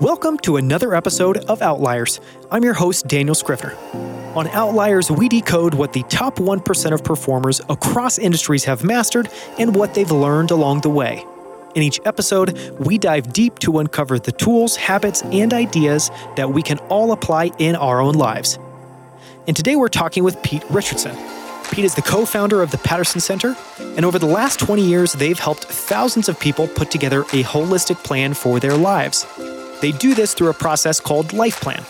Welcome to another episode of Outliers. I'm your host, Daniel Scrivner. On Outliers, we decode what the top 1% of performers across industries have mastered and what they've learned along the way. In each episode, we dive deep to uncover the tools, habits, and ideas that we can all apply in our own lives. And today we're talking with Pete Richardson. Pete is the co founder of the Paterson Center, and over the last 20 years, they've helped thousands of people put together a holistic plan for their lives. They do this through a process called Life Plan,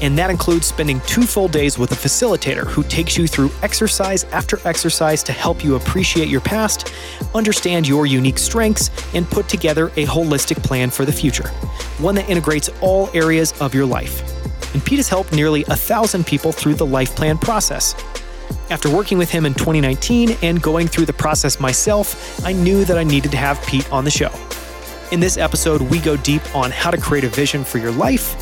and that includes spending two full days with a facilitator who takes you through exercise after exercise to help you appreciate your past, understand your unique strengths, and put together a holistic plan for the future, one that integrates all areas of your life. And Pete has helped nearly a thousand people through the Life Plan process. After working with him in 2019 and going through the process myself, I knew that I needed to have Pete on the show. In this episode, we go deep on how to create a vision for your life,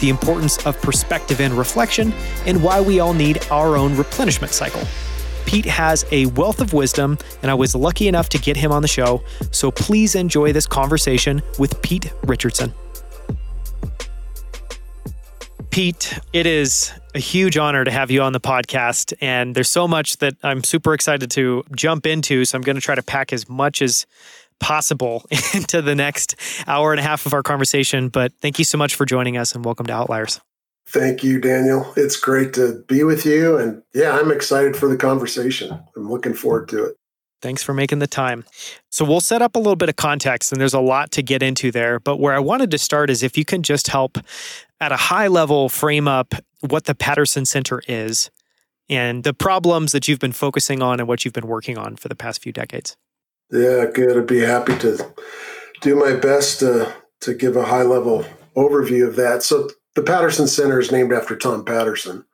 the importance of perspective and reflection, and why we all need our own replenishment cycle. Pete has a wealth of wisdom, and I was lucky enough to get him on the show, so please enjoy this conversation with Pete Richardson. Pete, it is a huge honor to have you on the podcast. And there's so much that I'm super excited to jump into. So I'm going to try to pack as much as possible into the next hour and a half of our conversation. But thank you so much for joining us and welcome to Outliers. Thank you, Daniel. It's great to be with you. And yeah, I'm excited for the conversation. I'm looking forward to it. Thanks for making the time. So, we'll set up a little bit of context, and there's a lot to get into there. But where I wanted to start is if you can just help at a high level frame up what the Paterson Center is and the problems that you've been focusing on and what you've been working on for the past few decades. Yeah, good. I'd be happy to do my best to, to give a high level overview of that. So, the Paterson Center is named after Tom Paterson,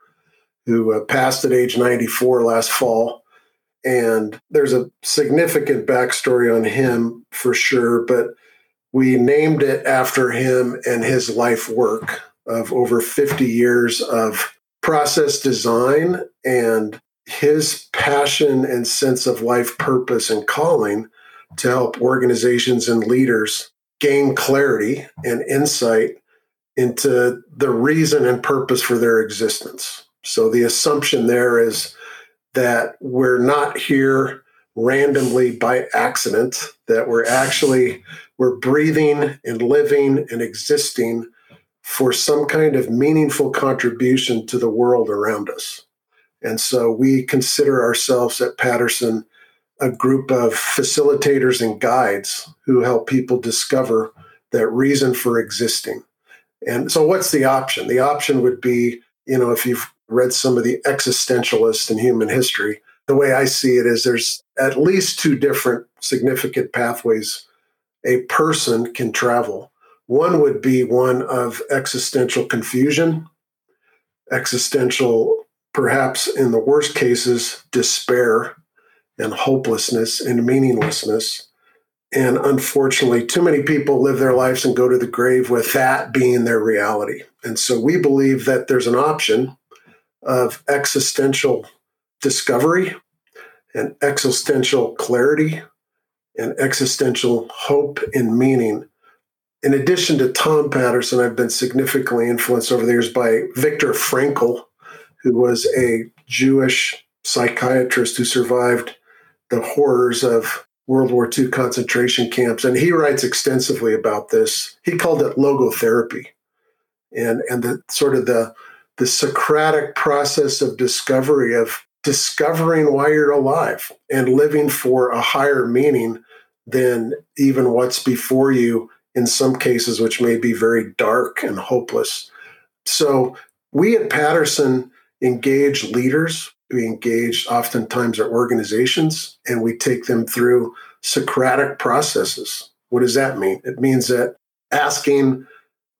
who uh, passed at age 94 last fall. And there's a significant backstory on him for sure, but we named it after him and his life work of over 50 years of process design and his passion and sense of life purpose and calling to help organizations and leaders gain clarity and insight into the reason and purpose for their existence. So the assumption there is that we're not here randomly by accident that we're actually we're breathing and living and existing for some kind of meaningful contribution to the world around us. And so we consider ourselves at Paterson a group of facilitators and guides who help people discover that reason for existing. And so, what's the option? The option would be, you know, if you've read some of the existentialists in human history, the way I see it is there's at least two different significant pathways a person can travel. One would be one of existential confusion, existential, perhaps in the worst cases, despair and hopelessness and meaninglessness. And unfortunately, too many people live their lives and go to the grave with that being their reality. And so we believe that there's an option of existential discovery and existential clarity and existential hope and meaning. In addition to Tom Paterson, I've been significantly influenced over the years by Viktor Frankl, who was a Jewish psychiatrist who survived the horrors of World War II concentration camps. And he writes extensively about this. He called it logotherapy. And, and the sort of the, the Socratic process of discovery of discovering why you're alive and living for a higher meaning than even what's before you in some cases, which may be very dark and hopeless. So, we at Paterson engage leaders, we engage oftentimes our organizations, and we take them through Socratic processes. What does that mean? It means that asking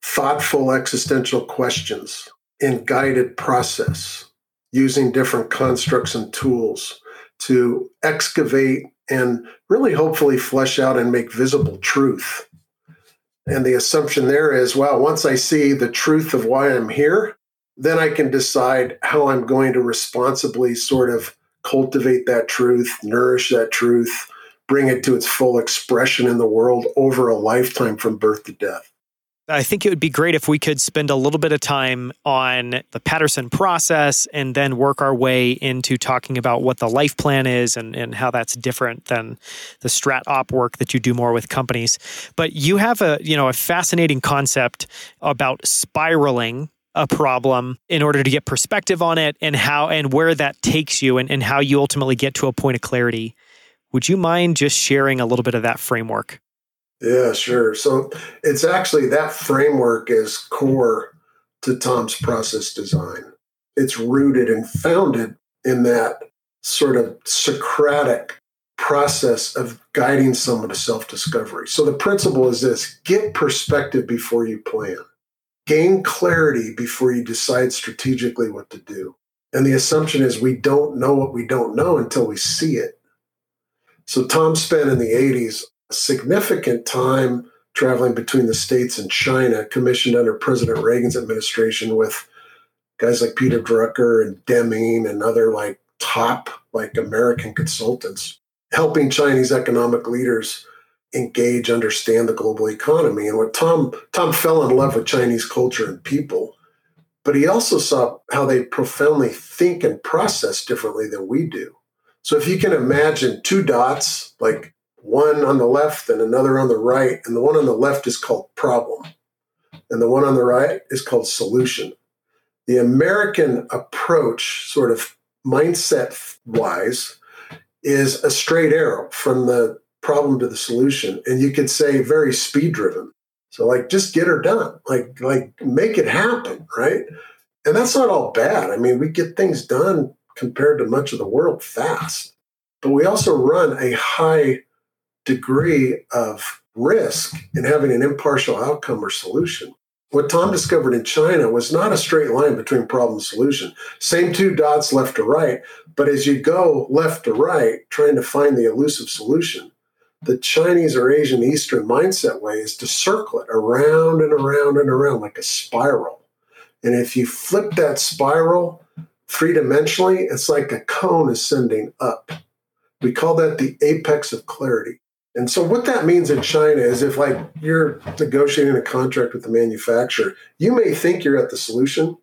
thoughtful existential questions in guided process using different constructs and tools to excavate and really hopefully flesh out and make visible truth. And the assumption there is well, once I see the truth of why I'm here, then I can decide how I'm going to responsibly sort of cultivate that truth, nourish that truth, bring it to its full expression in the world over a lifetime from birth to death. I think it would be great if we could spend a little bit of time on the Paterson process and then work our way into talking about what the life plan is and, and how that's different than the strat op work that you do more with companies. But you have a, you know, a fascinating concept about spiraling a problem in order to get perspective on it and how and where that takes you and, and how you ultimately get to a point of clarity. Would you mind just sharing a little bit of that framework? Yeah, sure. So it's actually that framework is core to Tom's process design. It's rooted and founded in that sort of Socratic process of guiding someone to self discovery. So the principle is this get perspective before you plan, gain clarity before you decide strategically what to do. And the assumption is we don't know what we don't know until we see it. So Tom spent in the 80s significant time traveling between the States and China, commissioned under President Reagan's administration with guys like Peter Drucker and Deming and other like top like American consultants, helping Chinese economic leaders engage, understand the global economy. And what Tom Tom fell in love with Chinese culture and people, but he also saw how they profoundly think and process differently than we do. So if you can imagine two dots, like one on the left and another on the right, and the one on the left is called problem, and the one on the right is called solution. The American approach, sort of mindset wise, is a straight arrow from the problem to the solution, and you could say very speed driven. So like just get her done, like like make it happen, right? And that's not all bad. I mean, we get things done compared to much of the world fast. But we also run a high degree of risk in having an impartial outcome or solution. What Tom discovered in China was not a straight line between problem and solution. Same two dots left to right, but as you go left to right, trying to find the elusive solution, the Chinese or Asian Eastern mindset way is to circle it around and around and around like a spiral. And if you flip that spiral, three dimensionally, it's like a cone ascending up. We call that the apex of clarity. And so what that means in China is if like you're negotiating a contract with the manufacturer, you may think you're at the solution,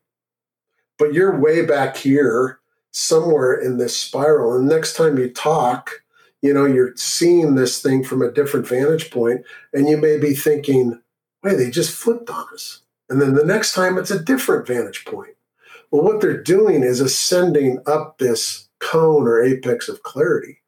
but you're way back here somewhere in this spiral. And next time you talk, you know, you're seeing this thing from a different vantage point, and you may be thinking, wait, they just flipped on us. And then the next time it's a different vantage point. Well, what they're doing is ascending up this cone or apex of clarity.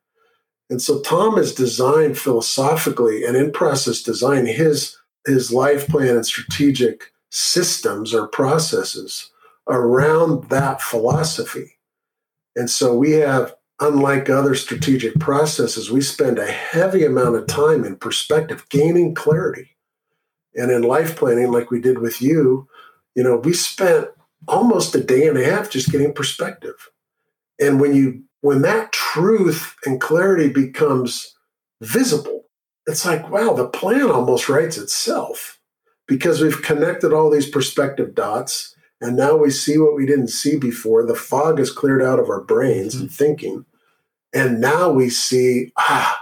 And so Tom has designed philosophically and in process design his his life plan and strategic systems or processes around that philosophy. And so we have, unlike other strategic processes, we spend a heavy amount of time in perspective, gaining clarity. And in life planning, like we did with you, you know, we spent almost a day and a half just getting perspective. And when you when that truth and clarity becomes visible, it's like, wow, the plan almost writes itself because we've connected all these perspective dots and now we see what we didn't see before. The fog is cleared out of our brains mm-hmm. and thinking. And now we see, ah,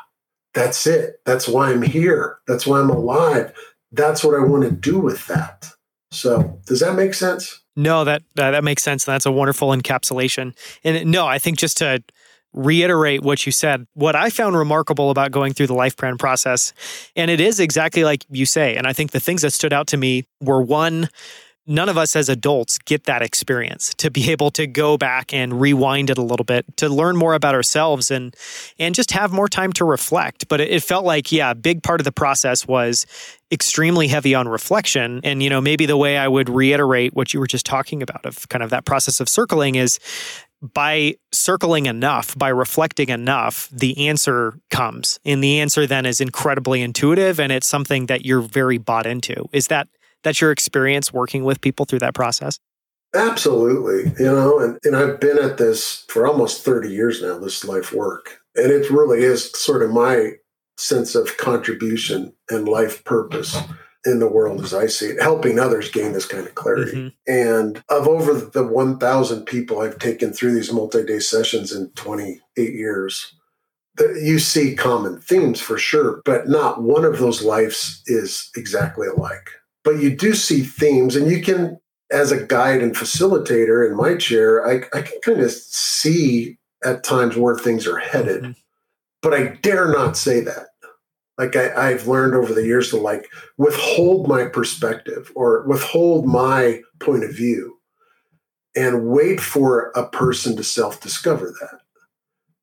that's it. That's why I'm here. That's why I'm alive. That's what I want to do with that. So, does that make sense? No, that uh, that makes sense. That's a wonderful encapsulation. And no, I think just to reiterate what you said, what I found remarkable about going through the life plan process, and it is exactly like you say. And I think the things that stood out to me were one, none of us as adults get that experience to be able to go back and rewind it a little bit to learn more about ourselves and and just have more time to reflect but it, felt like yeah a big part of the process was extremely heavy on reflection and you know maybe the way i would reiterate what you were just talking about of kind of that process of circling is by circling enough, by reflecting enough, the answer comes. And the answer then is incredibly intuitive and it's something that you're very bought into. Is that that's your experience working with people through that process? Absolutely. You know, and, and I've been at this for almost 30 years now, this life work. And it really is sort of my sense of contribution and life purpose in the world as I see it, helping others gain this kind of clarity. Mm-hmm. And of over the 1,000 people I've taken through these multi day sessions in 28 years, you see common themes for sure, but not one of those lives is exactly alike. But you do see themes, and you can, as a guide and facilitator in my chair, I, I can kind of see at times where things are headed, mm-hmm. but I dare not say that. Like I, I've learned over the years to like withhold my perspective or withhold my point of view and wait for a person to self discover that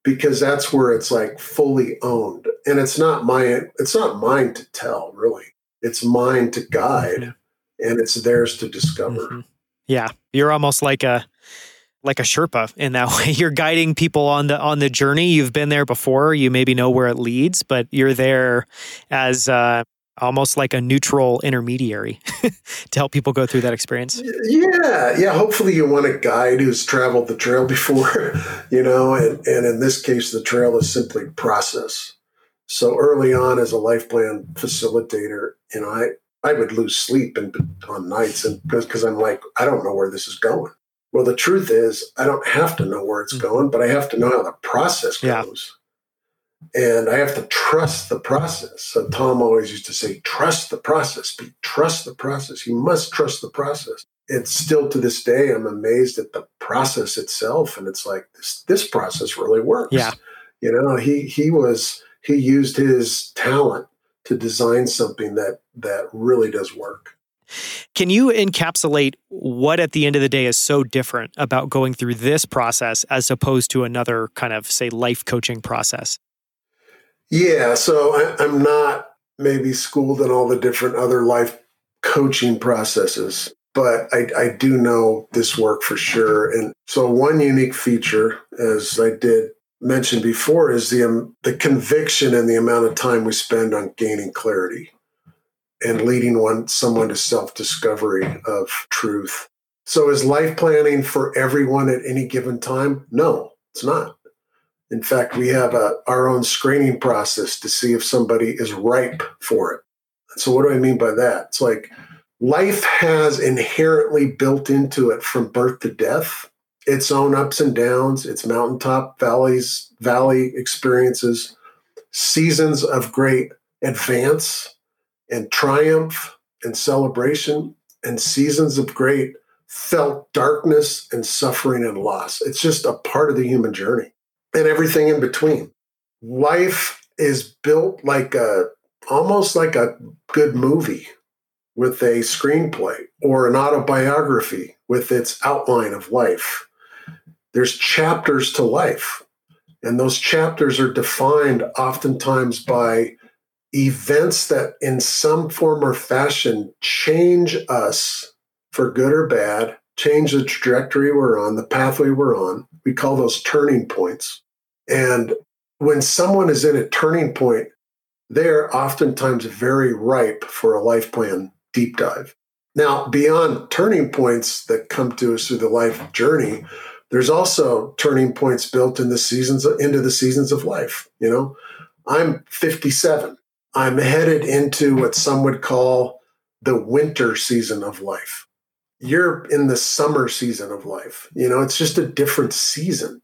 because that's where it's like fully owned and it's not my it's not mine to tell really it's mine to guide mm-hmm. and it's theirs to discover mm-hmm. yeah you're almost like a like a sherpa in that way you're guiding people on the on the journey you've been there before you maybe know where it leads but you're there as uh almost like a neutral intermediary to help people go through that experience. Yeah, yeah. Hopefully, you want a guide who's traveled the trail before, you know, and, and in this case, the trail is simply process. So early on, as a life plan facilitator, you know, I I would lose sleep and on nights, and because I'm like, I don't know where this is going. Well, the truth is, I don't have to know where it's mm-hmm. going, but I have to know how the process goes. Yeah and I have to trust the process. So Tom always used to say, "Trust the process. Be trust the process. You must trust the process." It's still to this day, I'm amazed at the process itself, and it's like this. This process really works. Yeah, you know, he he was he used his talent to design something that that really does work. Can you encapsulate what at the end of the day is so different about going through this process as opposed to another kind of say life coaching process? Yeah, so I, I'm not maybe schooled in all the different other life coaching processes, but I, I do know this work for sure. And so, one unique feature, as I did mention before, is the um, the conviction and the amount of time we spend on gaining clarity and leading one someone to self discovery of truth. So, is life planning for everyone at any given time? No, it's not. In fact, we have a, our own screening process to see if somebody is ripe for it. So, what do I mean by that? It's like life has inherently built into it from birth to death its own ups and downs, its mountaintop valleys, valley experiences, seasons of great advance and triumph and celebration, and seasons of great felt darkness and suffering and loss. It's just a part of the human journey and everything in between. Life is built like a almost like a good movie with a screenplay or an autobiography with its outline of life. There's chapters to life, and those chapters are defined oftentimes by events that, in some form or fashion, change us for good or bad, change the trajectory we're on, the pathway we're on. We call those turning points. And when someone is in a turning point, they're oftentimes very ripe for a life plan deep dive. Now, beyond turning points that come to us through the life journey, there's also turning points built in the seasons into the seasons of life. You know, I'm 57. I'm headed into what some would call the winter season of life. You're in the summer season of life. You know, it's just a different season.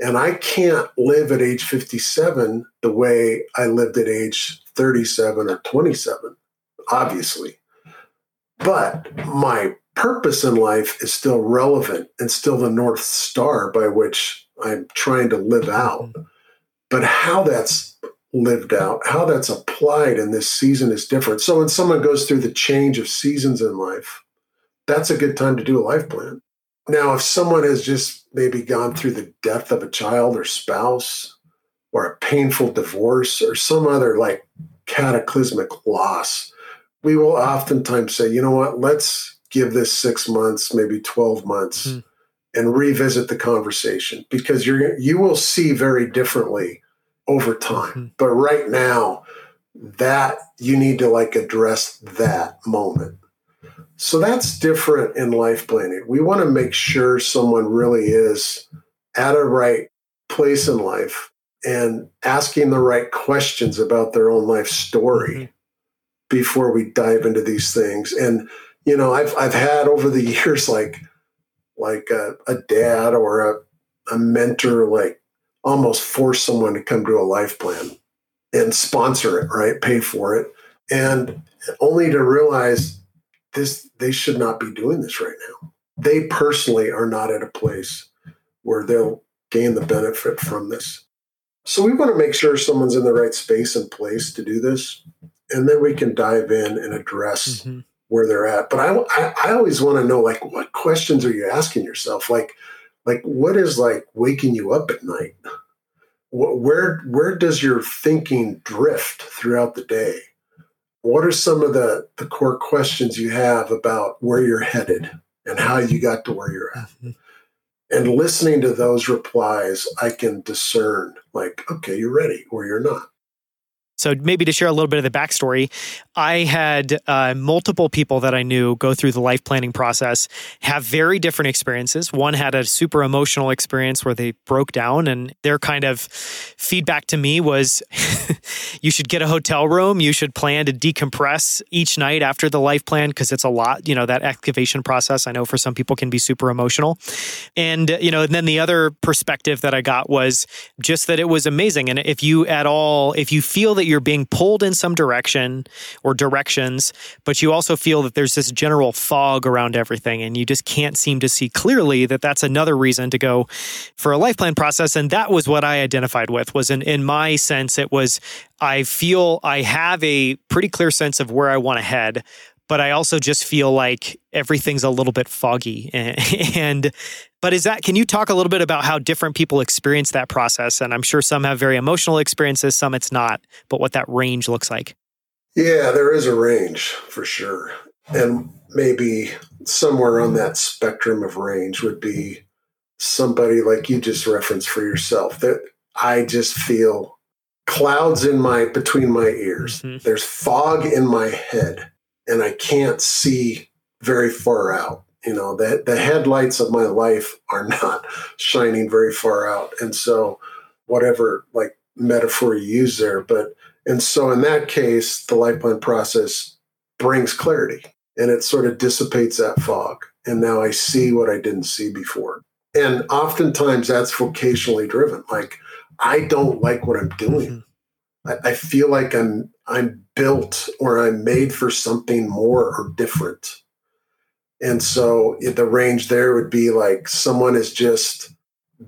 And I can't live at age 57 the way I lived at age 37 or 27, obviously. But my purpose in life is still relevant and still the North Star by which I'm trying to live out. Mm-hmm. But how that's lived out, how that's applied in this season is different. So when someone goes through the change of seasons in life, that's a good time to do a life plan. Now, if someone has just maybe gone through the death of a child or spouse, or a painful divorce, or some other like cataclysmic loss, we will oftentimes say, you know what, let's give this six months, maybe 12 months, mm. and revisit the conversation because you're you will see very differently over time. Mm. But right now, that you need to like address that moment so that's different in life planning. We want to make sure someone really is at a right place in life and asking the right questions about their own life story mm-hmm. before we dive into these things. And you know, I've I've had over the years like like a, a dad or a, a mentor like almost force someone to come to a life plan and sponsor it, right? Pay for it. And only to realize this they should not be doing this right now. They personally are not at a place where they'll gain the benefit from this. So we want to make sure someone's in the right space and place to do this, and then we can dive in and address mm-hmm. Where they're at. But I, I, I always want to know like what questions are you asking yourself? Like, like what is like waking you up at night? Where where does your thinking drift throughout the day? What are some of the the core questions you have about where you're headed and how you got to where you're at? Mm-hmm and listening to those replies, I can discern, like, okay, you're ready or you're not. So, maybe to share a little bit of the backstory, I had uh, multiple people that I knew go through the life planning process, have very different experiences. One had a super emotional experience where they broke down, and their kind of feedback to me was you should get a hotel room, you should plan to decompress each night after the life plan because it's a lot. You know, that activation process, I know for some people can be super emotional. And, you know, and then the other perspective that I got was just that it was amazing. And if you at all, if you feel that you're being pulled in some direction or directions, but you also feel that there's this general fog around everything and you just can't seem to see clearly that that's another reason to go for a life plan process. And that was what I identified with was in, in my sense, it was, I feel I have a pretty clear sense of where I want to head, but I also just feel like everything's a little bit foggy. And, but is that, can you talk a little bit about how different people experience that process? And I'm sure some have very emotional experiences, some it's not, but what that range looks like. Yeah, there is a range for sure. And maybe somewhere on that spectrum of range would be somebody like you just referenced for yourself that I just feel clouds in my between my ears. Mm-hmm. There's fog in my head and I can't see very far out. You know, that the headlights of my life are not shining very far out. And so, whatever like metaphor you use there, but and so in that case, the life plan process brings clarity and it sort of dissipates that fog. And now I see what I didn't see before. And oftentimes that's vocationally driven. Like, I don't like what I'm doing. Mm-hmm. I, I feel like I'm I'm built or I'm made for something more or different. And so the range there would be like someone is just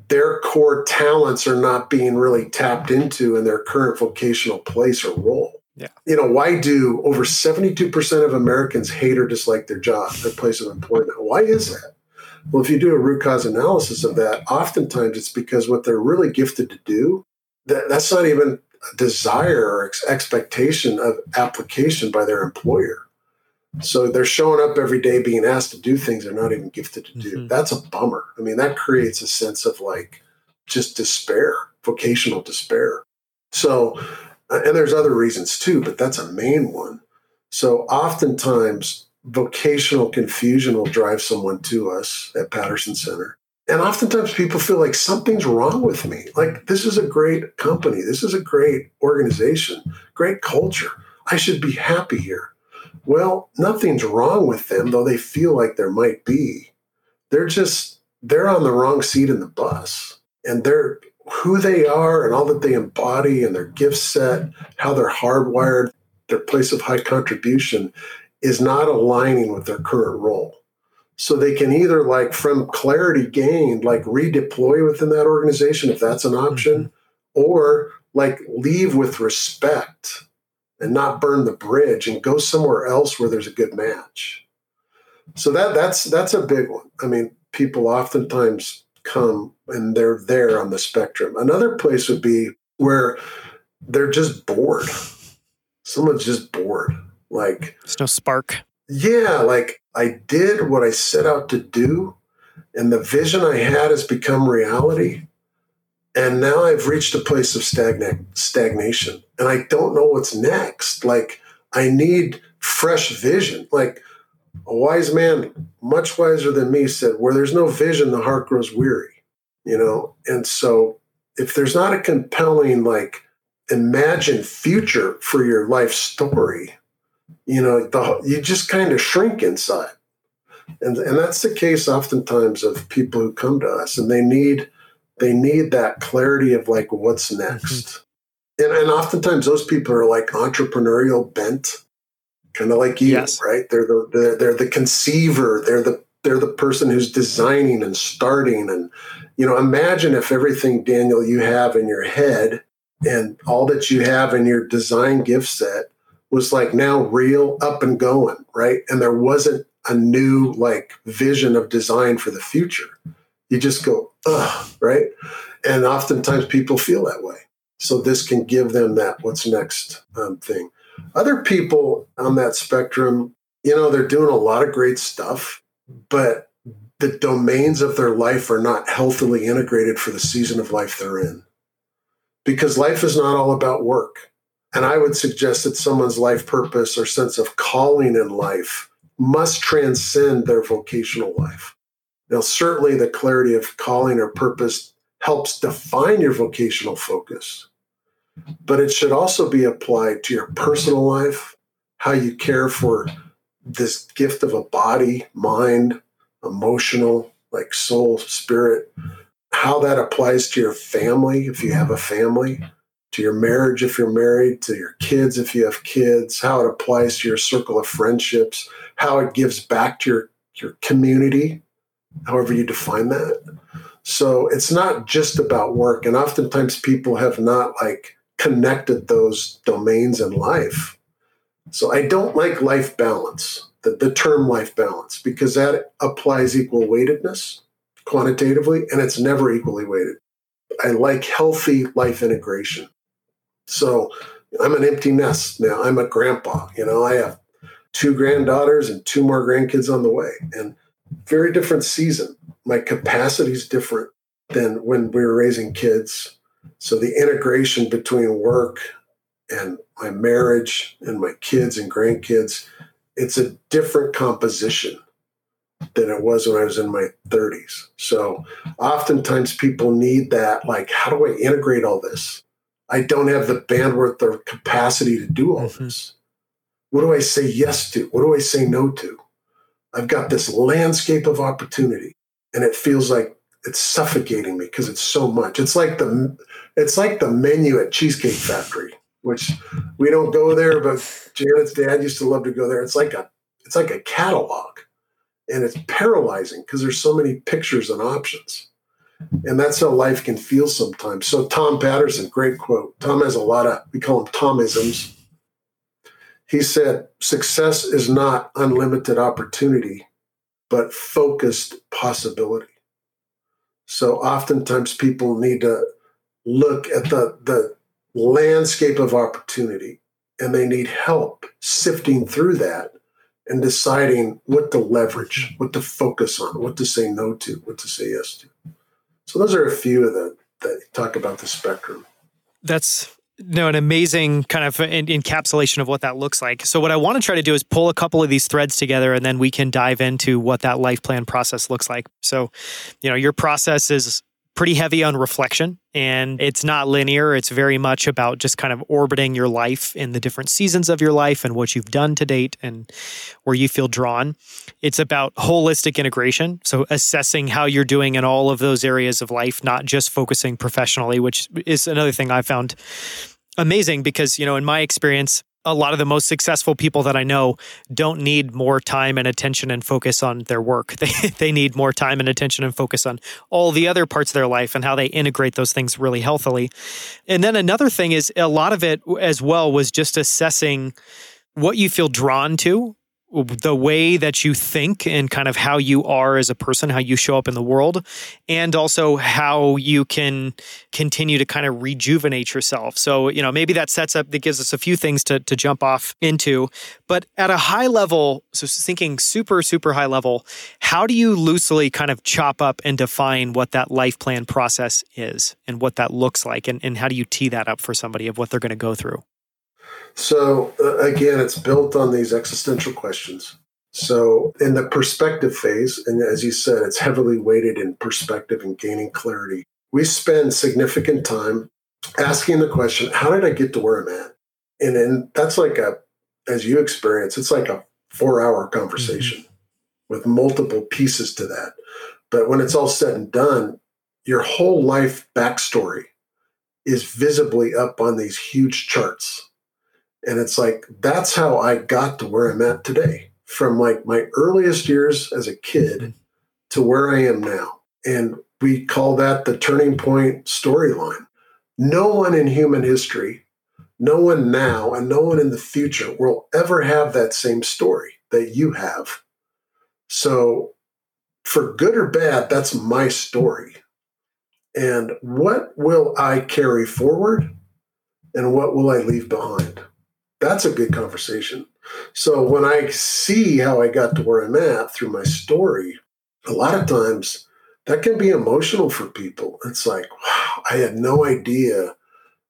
their core talents are not being really tapped into in their current vocational place or role. Yeah. You know, why do over 72% of Americans hate or dislike their job, their place of employment? Why is that? Well, if you do a root cause analysis of that, oftentimes it's because what they're really gifted to do, that, that's not even desire or ex- expectation of application by their employer. So they're showing up every day being asked to do things they're not even gifted to do. Mm-hmm. That's a bummer. I mean, that creates a sense of like just despair, vocational despair. So, uh, and there's other reasons too, but that's a main one. So oftentimes vocational confusion will drive someone to us at Paterson Center. And oftentimes people feel like something's wrong with me. Like, this is a great company. This is a great organization, great culture. I should be happy here. Well, nothing's wrong with them, though they feel like there might be. They're just, they're on the wrong seat in the bus. And they're who they are and all that they embody and their gift set, how they're hardwired, their place of high contribution is not aligning with their current role. So they can either like from clarity gained, like redeploy within that organization if that's an option, mm-hmm. or like leave with respect and not burn the bridge and go somewhere else where there's a good match. So that that's that's a big one. I mean, people oftentimes come and they're there on the spectrum. Another place would be where they're just bored. Someone's just bored. Like there's no spark. Yeah, like I did what I set out to do, and the vision I had has become reality. And now I've reached a place of stagna- stagnation, and I don't know what's next. Like, I need fresh vision. Like, a wise man, much wiser than me, said, Where there's no vision, the heart grows weary. You know? And so, if there's not a compelling, like, imagined future for your life story, you know, the, you just kind of shrink inside. And, and that's the case oftentimes of people who come to us and they need they need that clarity of like what's next. Mm-hmm. And, and oftentimes those people are like entrepreneurial bent kind of like you, yes. right? They're the, the they're the conceiver. They're the they're the person who's designing and starting and you know imagine if everything daniel you have in your head and all that you have in your design gift set was like now real up and going right? And there wasn't a new like vision of design for the future. You just go ugh right? And oftentimes people feel that way. So this can give them that what's next um, thing. Other people on that spectrum you know they're doing a lot of great stuff but the domains of their life are not healthily integrated for the season of life they're in. Because life is not all about work. And I would suggest that someone's life purpose or sense of calling in life must transcend their vocational life. Now, certainly the clarity of calling or purpose helps define your vocational focus, but it should also be applied to your personal life, how you care for this gift of a body, mind, emotional, like soul, spirit, how that applies to your family, if you have a family, to your marriage, if you're married, to your kids, if you have kids, how it applies to your circle of friendships, how it gives back to your, your community, however you define that. So it's not just about work. And oftentimes people have not like connected those domains in life. So I don't like life balance the, the term life balance because that applies equal weightedness quantitatively and it's never equally weighted. I like healthy life integration. So I'm an empty nest now. I'm a grandpa. You know, I have two granddaughters and two more grandkids on the way, and very different season. My capacity is different than when we were raising kids. So the integration between work and my marriage and my kids and grandkids it's a different composition than it was when I was in my 30s. So oftentimes people need that, like, how do I integrate all this? I don't have the bandwidth or capacity to do all mm-hmm. this. What do I say yes to? What do I say no to? I've got this landscape of opportunity and it feels like it's suffocating me because it's so much. It's like the it's like the menu at Cheesecake Factory which we don't go there, but Janet's dad used to love to go there. It's like a it's like a catalog, and it's paralyzing because there's so many pictures and options, and that's how life can feel sometimes. So Tom Paterson, great quote. Tom has a lot of we call them Tomisms. He said, "Success is not unlimited opportunity, but focused possibility." So oftentimes people need to look at the the landscape of opportunity and they need help sifting through that and deciding what to leverage, what to focus on, what to say no to, what to say yes to. So those are a few of the that talk about the spectrum. That's know, an amazing kind of encapsulation of what that looks like. So, what I want to try to do is pull a couple of these threads together, and then we can dive into what that life plan process looks like. So, you know, your process is pretty heavy on reflection and it's not linear. It's very much about just kind of orbiting your life in the different seasons of your life and what you've done to date and where you feel drawn. It's about holistic integration. So, assessing how you're doing in all of those areas of life, not just focusing professionally, which is another thing I found amazing because, you know, in my experience, a lot of the most successful people that I know don't need more time and attention and focus on their work. They they need more time and attention and focus on all the other parts of their life and how they integrate those things really healthily. And then another thing is a lot of it as well was just assessing what you feel drawn to the way that you think and kind of how you are as a person, how you show up in the world, and also how you can continue to kind of rejuvenate yourself. So, you know, maybe that sets up, that gives us a few things to, to jump off into. But at a high level, so thinking super, super high level, how do you loosely kind of chop up and define what that life plan process is and what that looks like? And, and how do you tee that up for somebody of what they're going to go through? So uh, again, it's built on these existential questions. So in the perspective phase, and as you said, it's heavily weighted in perspective and gaining clarity. We spend significant time asking the question, how did I get to where I'm at? And then that's like a, as you experience, it's like a four hour conversation mm-hmm. with multiple pieces to that. But when it's all said and done, your whole life backstory is visibly up on these huge charts And it's like, that's how I got to where I'm at today from like my earliest years as a kid mm-hmm. to where I am now. And we call that the turning point storyline. No one in human history, no one now, and no one in the future will ever have that same story that you have. So, for good or bad, that's my story. And what will I carry forward? And what will I leave behind? That's a good conversation. So when I see how I got to where I'm at through my story, a lot of times that can be emotional for people. It's like, wow, I had no idea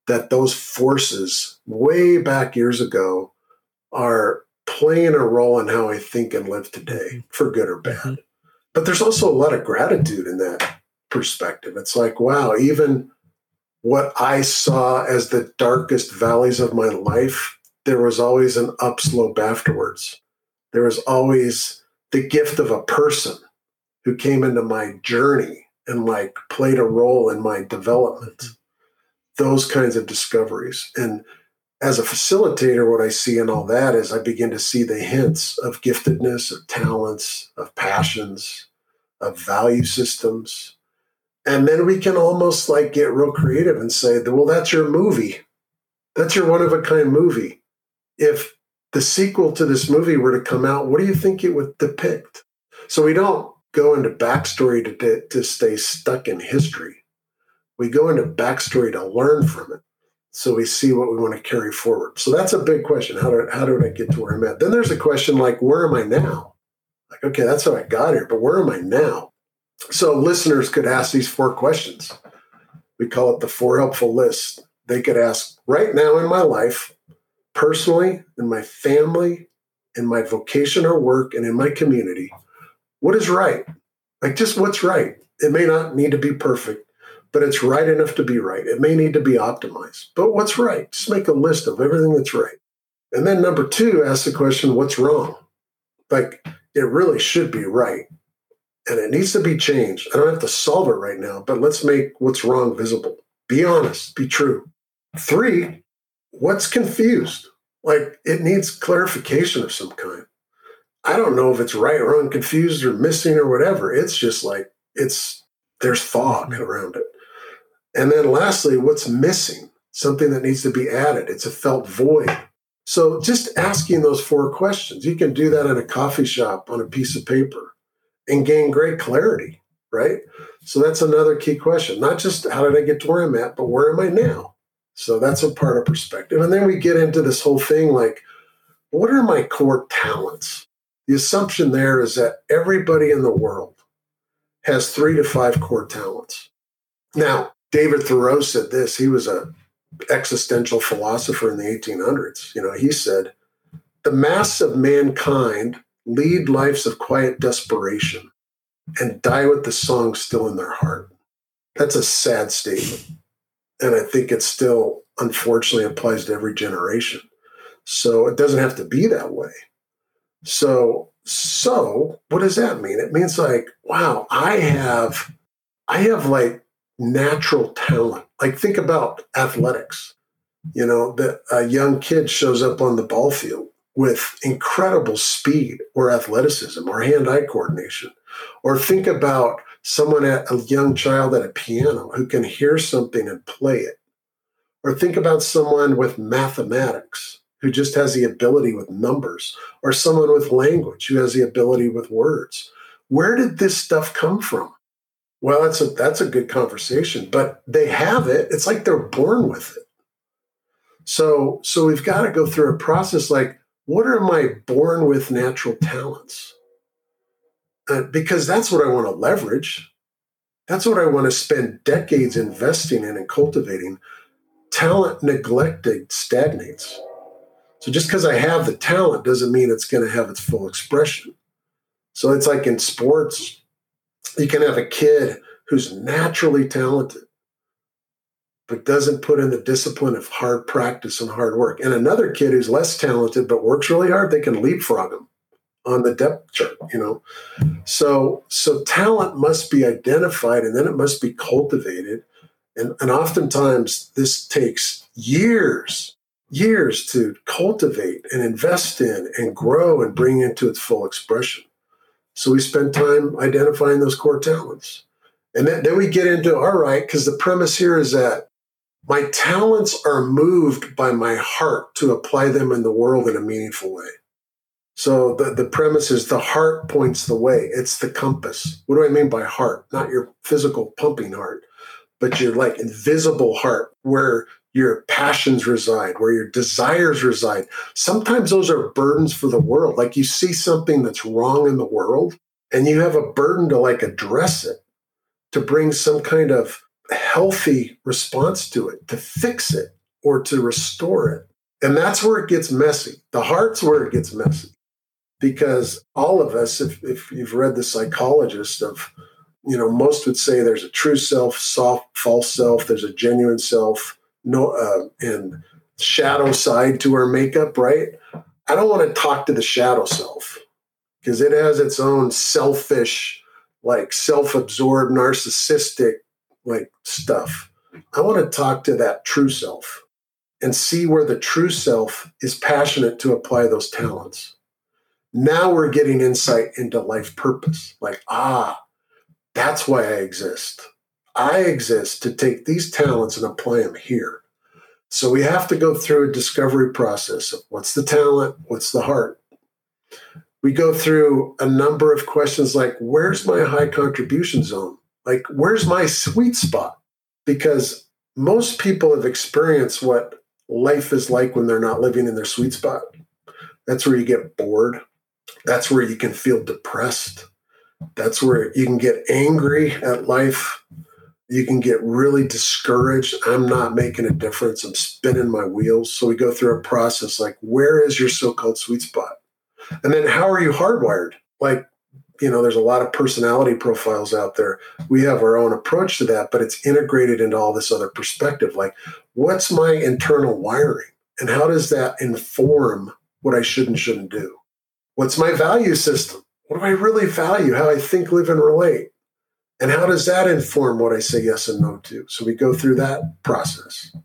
that those forces way back years ago are playing a role in how I think and live today, mm-hmm. for good or bad. Mm-hmm. But there's also a lot of gratitude in that perspective. It's like, wow, even what I saw as the darkest valleys of my life there was always an upslope afterwards. There was always the gift of a person who came into my journey and like played a role in my development. Those kinds of discoveries. And as a facilitator, what I see in all that is I begin to see the hints of giftedness, of talents, of passions, of value systems. And then we can almost like get real creative and say, well, that's your movie. That's your one of a kind movie if the sequel to this movie were to come out, what do you think it would depict? So we don't go into backstory to, to stay stuck in history. We go into backstory to learn from it. So we see what we want to carry forward. So that's a big question. How did, how did I get to where I'm at? Then there's a question like, where am I now? Like, okay, that's how I got here, but where am I now? So listeners could ask these four questions. We call it the four helpful list. They could ask, right now in my life, personally, in my family, in my vocation or work, and in my community, what is right? Like just what's right. It may not need to be perfect, but it's right enough to be right. It may need to be optimized, but what's right? Just make a list of everything that's right. And then number two, ask the question, what's wrong? Like it really should be right. And it needs to be changed. I don't have to solve it right now, but let's make what's wrong visible. Be honest, be true. Three, what's confused? Like it needs clarification of some kind. I don't know if it's right, or wrong, confused, or missing, or whatever. It's just like it's there's fog mm-hmm. around it. And then lastly, what's missing? Something that needs to be added. It's a felt void. So just asking those four questions, you can do that in a coffee shop on a piece of paper and gain great clarity, right? So that's another key question. Not just how did I get to where I'm at, but where am I now? So that's a part of perspective. And then we get into this whole thing like, what are my core talents? The assumption there is that everybody in the world has three to five core talents. Now, David Thoreau said this. He was a existential philosopher in the 1800s. You know, he said, "The mass of mankind lead lives of quiet desperation and die with the song still in their heart." That's a sad statement. And I think it still, unfortunately, applies to every generation. So it doesn't have to be that way. So, so what does that mean? It means like, wow, I have, I have like natural talent. Like think about athletics. You know, that a young kid shows up on the ball field with incredible speed or athleticism or hand-eye coordination. Or think about someone at a young child at a piano who can hear something and play it. Or think about someone with mathematics who just has the ability with numbers, or someone with language who has the ability with words. Where did this stuff come from? Well, that's a that's a good conversation, but they have it. It's like they're born with it. So so we've got to go through a process like what are my born with natural talents? Uh, because that's what I want to leverage. That's what I want to spend decades investing in and cultivating. Talent neglected stagnates. So just because I have the talent doesn't mean it's going to have its full expression. So it's like in sports, you can have a kid who's naturally talented, but doesn't put in the discipline of hard practice and hard work. And another kid who's less talented but works really hard, they can leapfrog him on the depth chart you know so so talent must be identified and then it must be cultivated and and oftentimes this takes years years to cultivate and invest in and grow and bring into its full expression. So we spend time identifying those core talents. And then, then we get into all right, because the premise here is that my talents are moved by my heart to apply them in the world in a meaningful way. So the, the premise is the heart points the way. It's the compass. What do I mean by heart? Not your physical pumping heart, but your like invisible heart where your passions reside, where your desires reside. Sometimes those are burdens for the world. Like you see something that's wrong in the world and you have a burden to like address it, to bring some kind of healthy response to it, to fix it or to restore it. And that's where it gets messy. The heart's where it gets messy because all of us, if, if you've read the psychologist of, you know, most would say there's a true self, soft, false self, there's a genuine self, no, uh, and shadow side to our makeup, right? I don't want to talk to the shadow self because it has its own selfish, like self-absorbed, narcissistic, like stuff. I want to talk to that true self and see where the true self is passionate to apply those talents. Now we're getting insight into life purpose. Like, ah, that's why I exist. I exist to take these talents and apply them here. So we have to go through a discovery process of what's the talent, what's the heart. We go through a number of questions like, where's my high contribution zone? Like, where's my sweet spot? Because most people have experienced what life is like when they're not living in their sweet spot. That's where you get bored. That's where you can feel depressed. That's where you can get angry at life. You can get really discouraged. I'm not making a difference. I'm spinning my wheels. So we go through a process like, where is your so called sweet spot? And then how are you hardwired? Like, you know, there's a lot of personality profiles out there. We have our own approach to that, but it's integrated into all this other perspective. Like, what's my internal wiring? And how does that inform what I should and shouldn't do? What's my value system? What do I really value? How I think, live, and relate? And how does that inform what I say yes and no to? So we go through that process.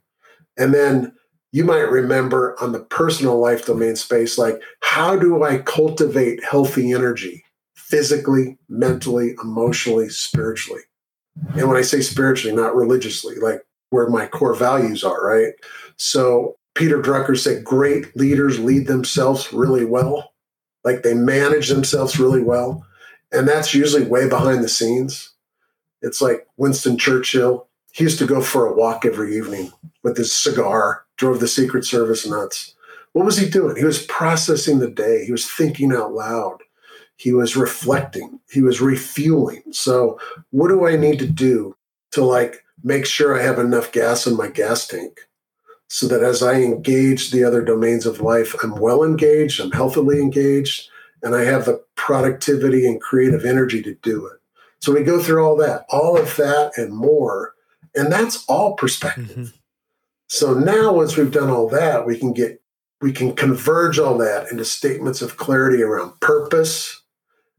And then you might remember on the personal life domain space, like, how do I cultivate healthy energy physically, mentally, emotionally, spiritually? And when I say spiritually, not religiously, like where my core values are, right? So Peter Drucker said, great leaders lead themselves really well. Like they manage themselves really well. And that's usually way behind the scenes. It's like Winston Churchill. He used to go for a walk every evening with his cigar, drove the Secret Service nuts. What was he doing? He was processing the day, he was thinking out loud, he was reflecting, he was refueling. So, what do I need to do to like make sure I have enough gas in my gas tank? So that as I engage the other domains of life, I'm well engaged, I'm healthily engaged, and I have the productivity and creative energy to do it. So we go through all that, all of that and more. And that's all perspective. Mm-hmm. So now once we've done all that, we can get we can converge all that into statements of clarity around purpose.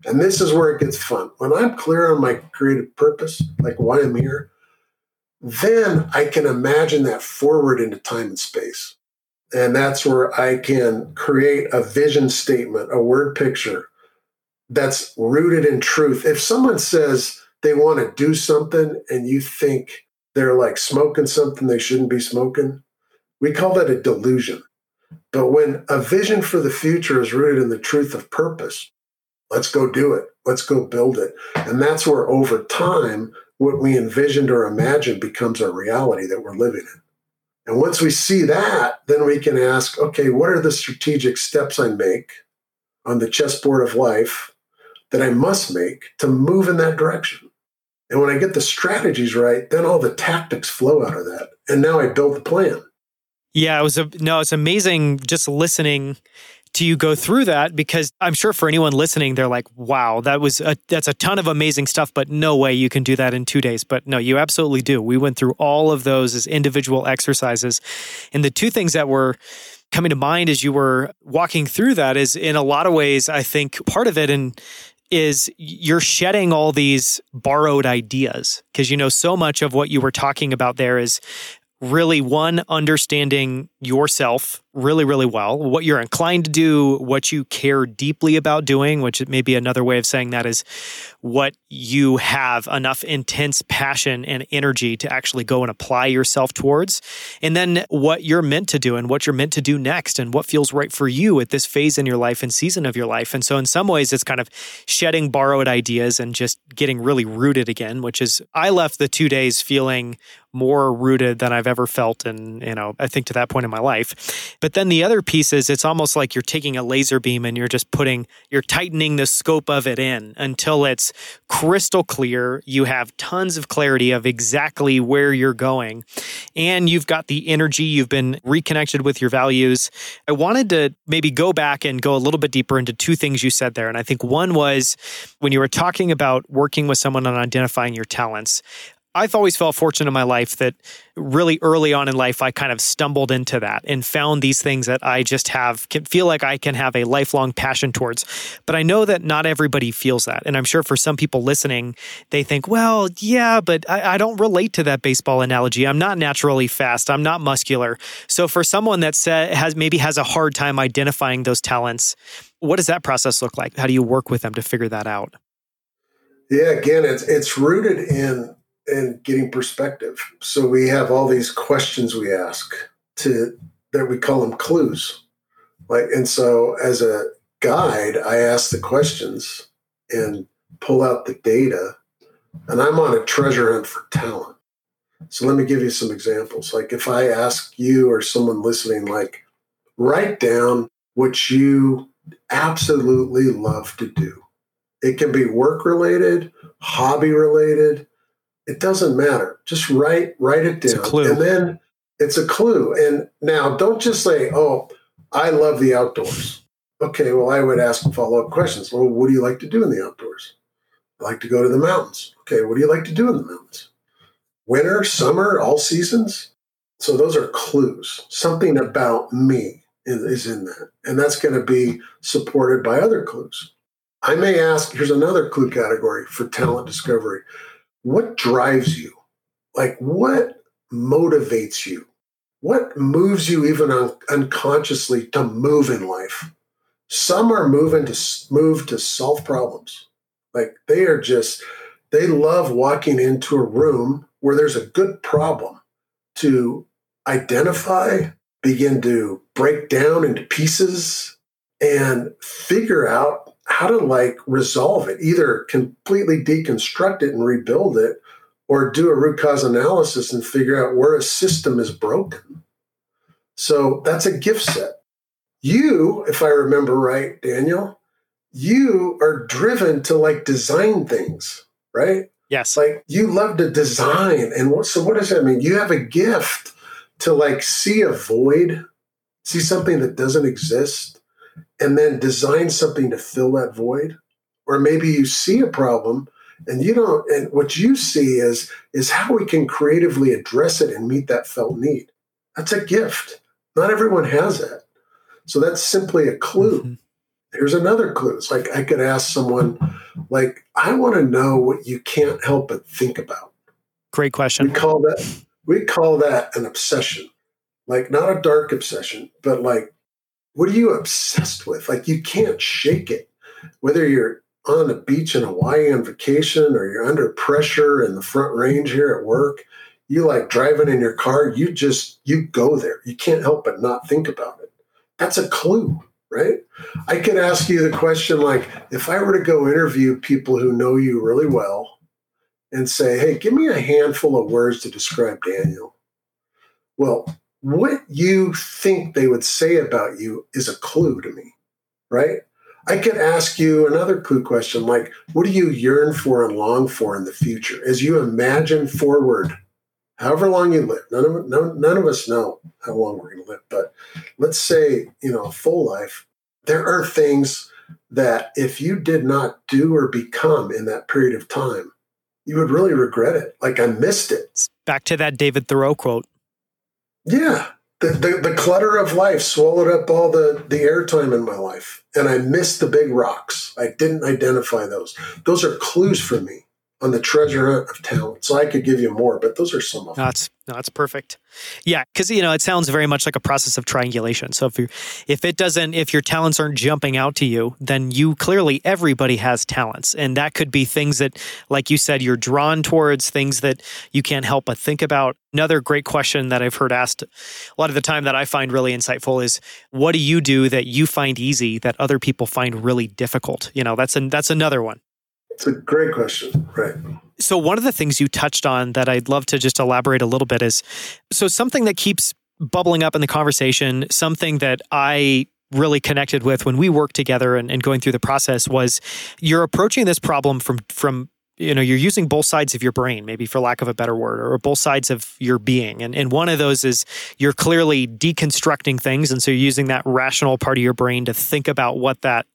And this is where it gets fun. When I'm clear on my creative purpose, like why I'm here, then I can imagine that forward into time and space. And that's where I can create a vision statement, a word picture that's rooted in truth. If someone says they want to do something and you think they're like smoking something they shouldn't be smoking, we call that a delusion. But when a vision for the future is rooted in the truth of purpose, let's go do it. Let's go build it. And that's where over time, what we envisioned or imagined becomes a reality that we're living in. And once we see that, then we can ask, okay, what are the strategic steps I make on the chessboard of life that I must make to move in that direction? And when I get the strategies right, then all the tactics flow out of that. And now I build the plan. Yeah, it was a no, it's amazing just listening to you go through that because I'm sure for anyone listening, they're like, wow, that was a, that's a ton of amazing stuff, but no way you can do that in two days. But no, you absolutely do. We went through all of those as individual exercises. And the two things that were coming to mind as you were walking through that is in a lot of ways, I think part of it and is you're shedding all these borrowed ideas because you know so much of what you were talking about there is really one understanding yourself really really well. What you're inclined to do what you care deeply about doing which may be another way of saying that is what you have enough intense passion and energy to actually go and apply yourself towards. And then what you're meant to do and what you're meant to do next and what feels right for you at this phase in your life and season of your life. And so in some ways it's kind of shedding borrowed ideas and just getting really rooted again which is i left the 2 days feeling more rooted than I've ever felt and you know I think to that point in my life. but then the other piece is it's almost like you're taking a laser beam and you're just putting you're tightening the scope of it in until it's crystal clear. You have tons of clarity of exactly where you're going. And you've got the energy. You've been reconnected with your values. I wanted to maybe go back and go a little bit deeper into two things you said there. And I think one was when you were talking about working with someone on identifying your talents I've always felt fortunate in my life that really early on in life, I kind of stumbled into that and found these things that I just have, can feel like I can have a lifelong passion towards. But I know that not everybody feels that. And I'm sure for some people listening, they think, well, yeah, but I, I don't relate to that baseball analogy. I'm not naturally fast. I'm not muscular. So for someone that has maybe has a hard time identifying those talents, what does that process look like? How do you work with them to figure that out? Yeah, again, it's it's rooted in and getting perspective. So we have all these questions we ask to that we call them clues. Like and so as a guide, I ask the questions and pull out the data and I'm on a treasure hunt for talent. So let me give you some examples. Like if I ask you or someone listening like write down what you absolutely love to do. It can be work related, hobby related, it doesn't matter. Just write write it down. And then it's a clue. And now don't just say, "Oh, I love the outdoors." Okay, well, I would ask follow-up questions. Well, what do you like to do in the outdoors? I like to go to the mountains. Okay, what do you like to do in the mountains? Winter, summer, all seasons? So those are clues. Something about me is in that. And that's going to be supported by other clues. I may ask, here's another clue category for talent discovery what drives you? Like, what motivates you? What moves you even un- unconsciously to move in life? Some are moving to move to solve problems. Like they are just, they love walking into a room where there's a good problem to identify, begin to break down into pieces, and figure out how to like resolve it, either completely deconstruct it and rebuild it, or do a root cause analysis and figure out where a system is broken. So that's a gift set. You, if I remember right, Daniel, you are driven to like design things, right? Yes. Like you love to design. And what, so what does that mean? You have a gift to like see a void, see something that doesn't exist, and then design something to fill that void. Or maybe you see a problem and you don't and what you see is is how we can creatively address it and meet that felt need. That's a gift. Not everyone has that. So that's simply a clue. Mm-hmm. here's another clue. It's like i could ask someone like i want to know what you can't help but think about. Great question. We call that we call that an obsession. Like not a dark obsession but like what are you obsessed with? Like you can't shake it. Whether you're on a beach in Hawaii on vacation or you're under pressure in the front range here at work, you like driving in your car, you just you go there. You can't help but not think about it. That's a clue, right? I could ask you the question like if I were to go interview people who know you really well and say, "Hey, give me a handful of words to describe Daniel." Well, what you think they would say about you is a clue to me, right? I could ask you another clue question like, what do you yearn for and long for in the future as you imagine forward, however long you live? None of, none, none of us know how long we're going to live, but let's say, you know, a full life. There are things that if you did not do or become in that period of time, you would really regret it. Like I missed it. Back to that David Thoreau quote yeah. The, the, the, clutter of life swallowed up all the, the airtime in my life. And I missed the big rocks. I didn't identify those. Those are clues for me. On the treasure hunt of talent. So I could give you more, but those are some of them. That's no, that's perfect. Yeah, because you know it sounds very much like a process of triangulation. So if you if it doesn't if your talents aren't jumping out to you, then you clearly everybody has talents, and that could be things that, like you said, you're drawn towards things that you can't help but think about. Another great question that I've heard asked a lot of the time that I find really insightful is, what do you do that you find easy that other people find really difficult? You know, that's an that's another one. It's a great question. Right. So, one of the things you touched on that I'd love to just elaborate a little bit is so something that keeps bubbling up in the conversation, something that I really connected with when we worked together and, and going through the process was you're approaching this problem from from you know you're using both sides of your brain maybe for lack of a better word or both sides of your being and, and one of those is you're clearly deconstructing things and so you're using that rational part of your brain to think about what that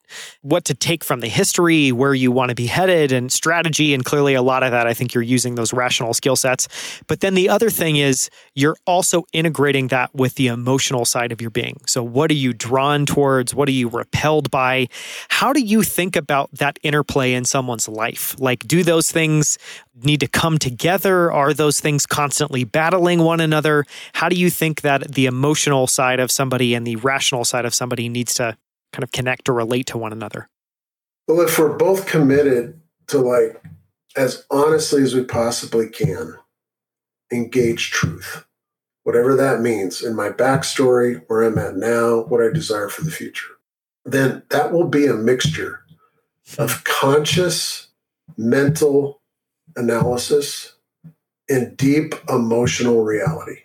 what to take from the history, where you want to be headed, and strategy. And clearly, a lot of that, I think you're using those rational skill sets. But then the other thing is you're also integrating that with the emotional side of your being. So, what are you drawn towards? What are you repelled by? How do you think about that interplay in someone's life? Like, do those things need to come together? Are those things constantly battling one another? How do you think that the emotional side of somebody and the rational side of somebody needs to kind of connect or relate to one another? Well, if we're both committed to like as honestly as we possibly can engage truth, whatever that means in my backstory, where I'm at now, what I desire for the future, then that will be a mixture of conscious mental analysis and deep emotional reality.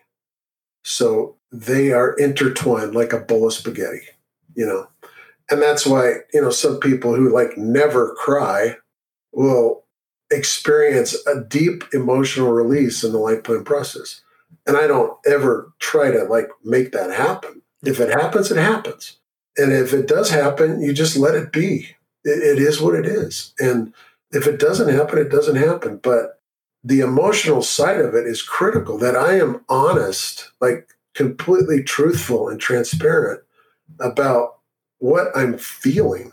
So they are intertwined like a bowl of spaghetti, you know and that's why you know some people who like never cry will experience a deep emotional release in the life plan process. And i don't ever try to like make that happen. If it happens it happens. And if it does happen you just let it be. It, it is what it is. And if it doesn't happen it doesn't happen. But the emotional side of it is critical that i am honest like completely truthful and transparent about what I'm feeling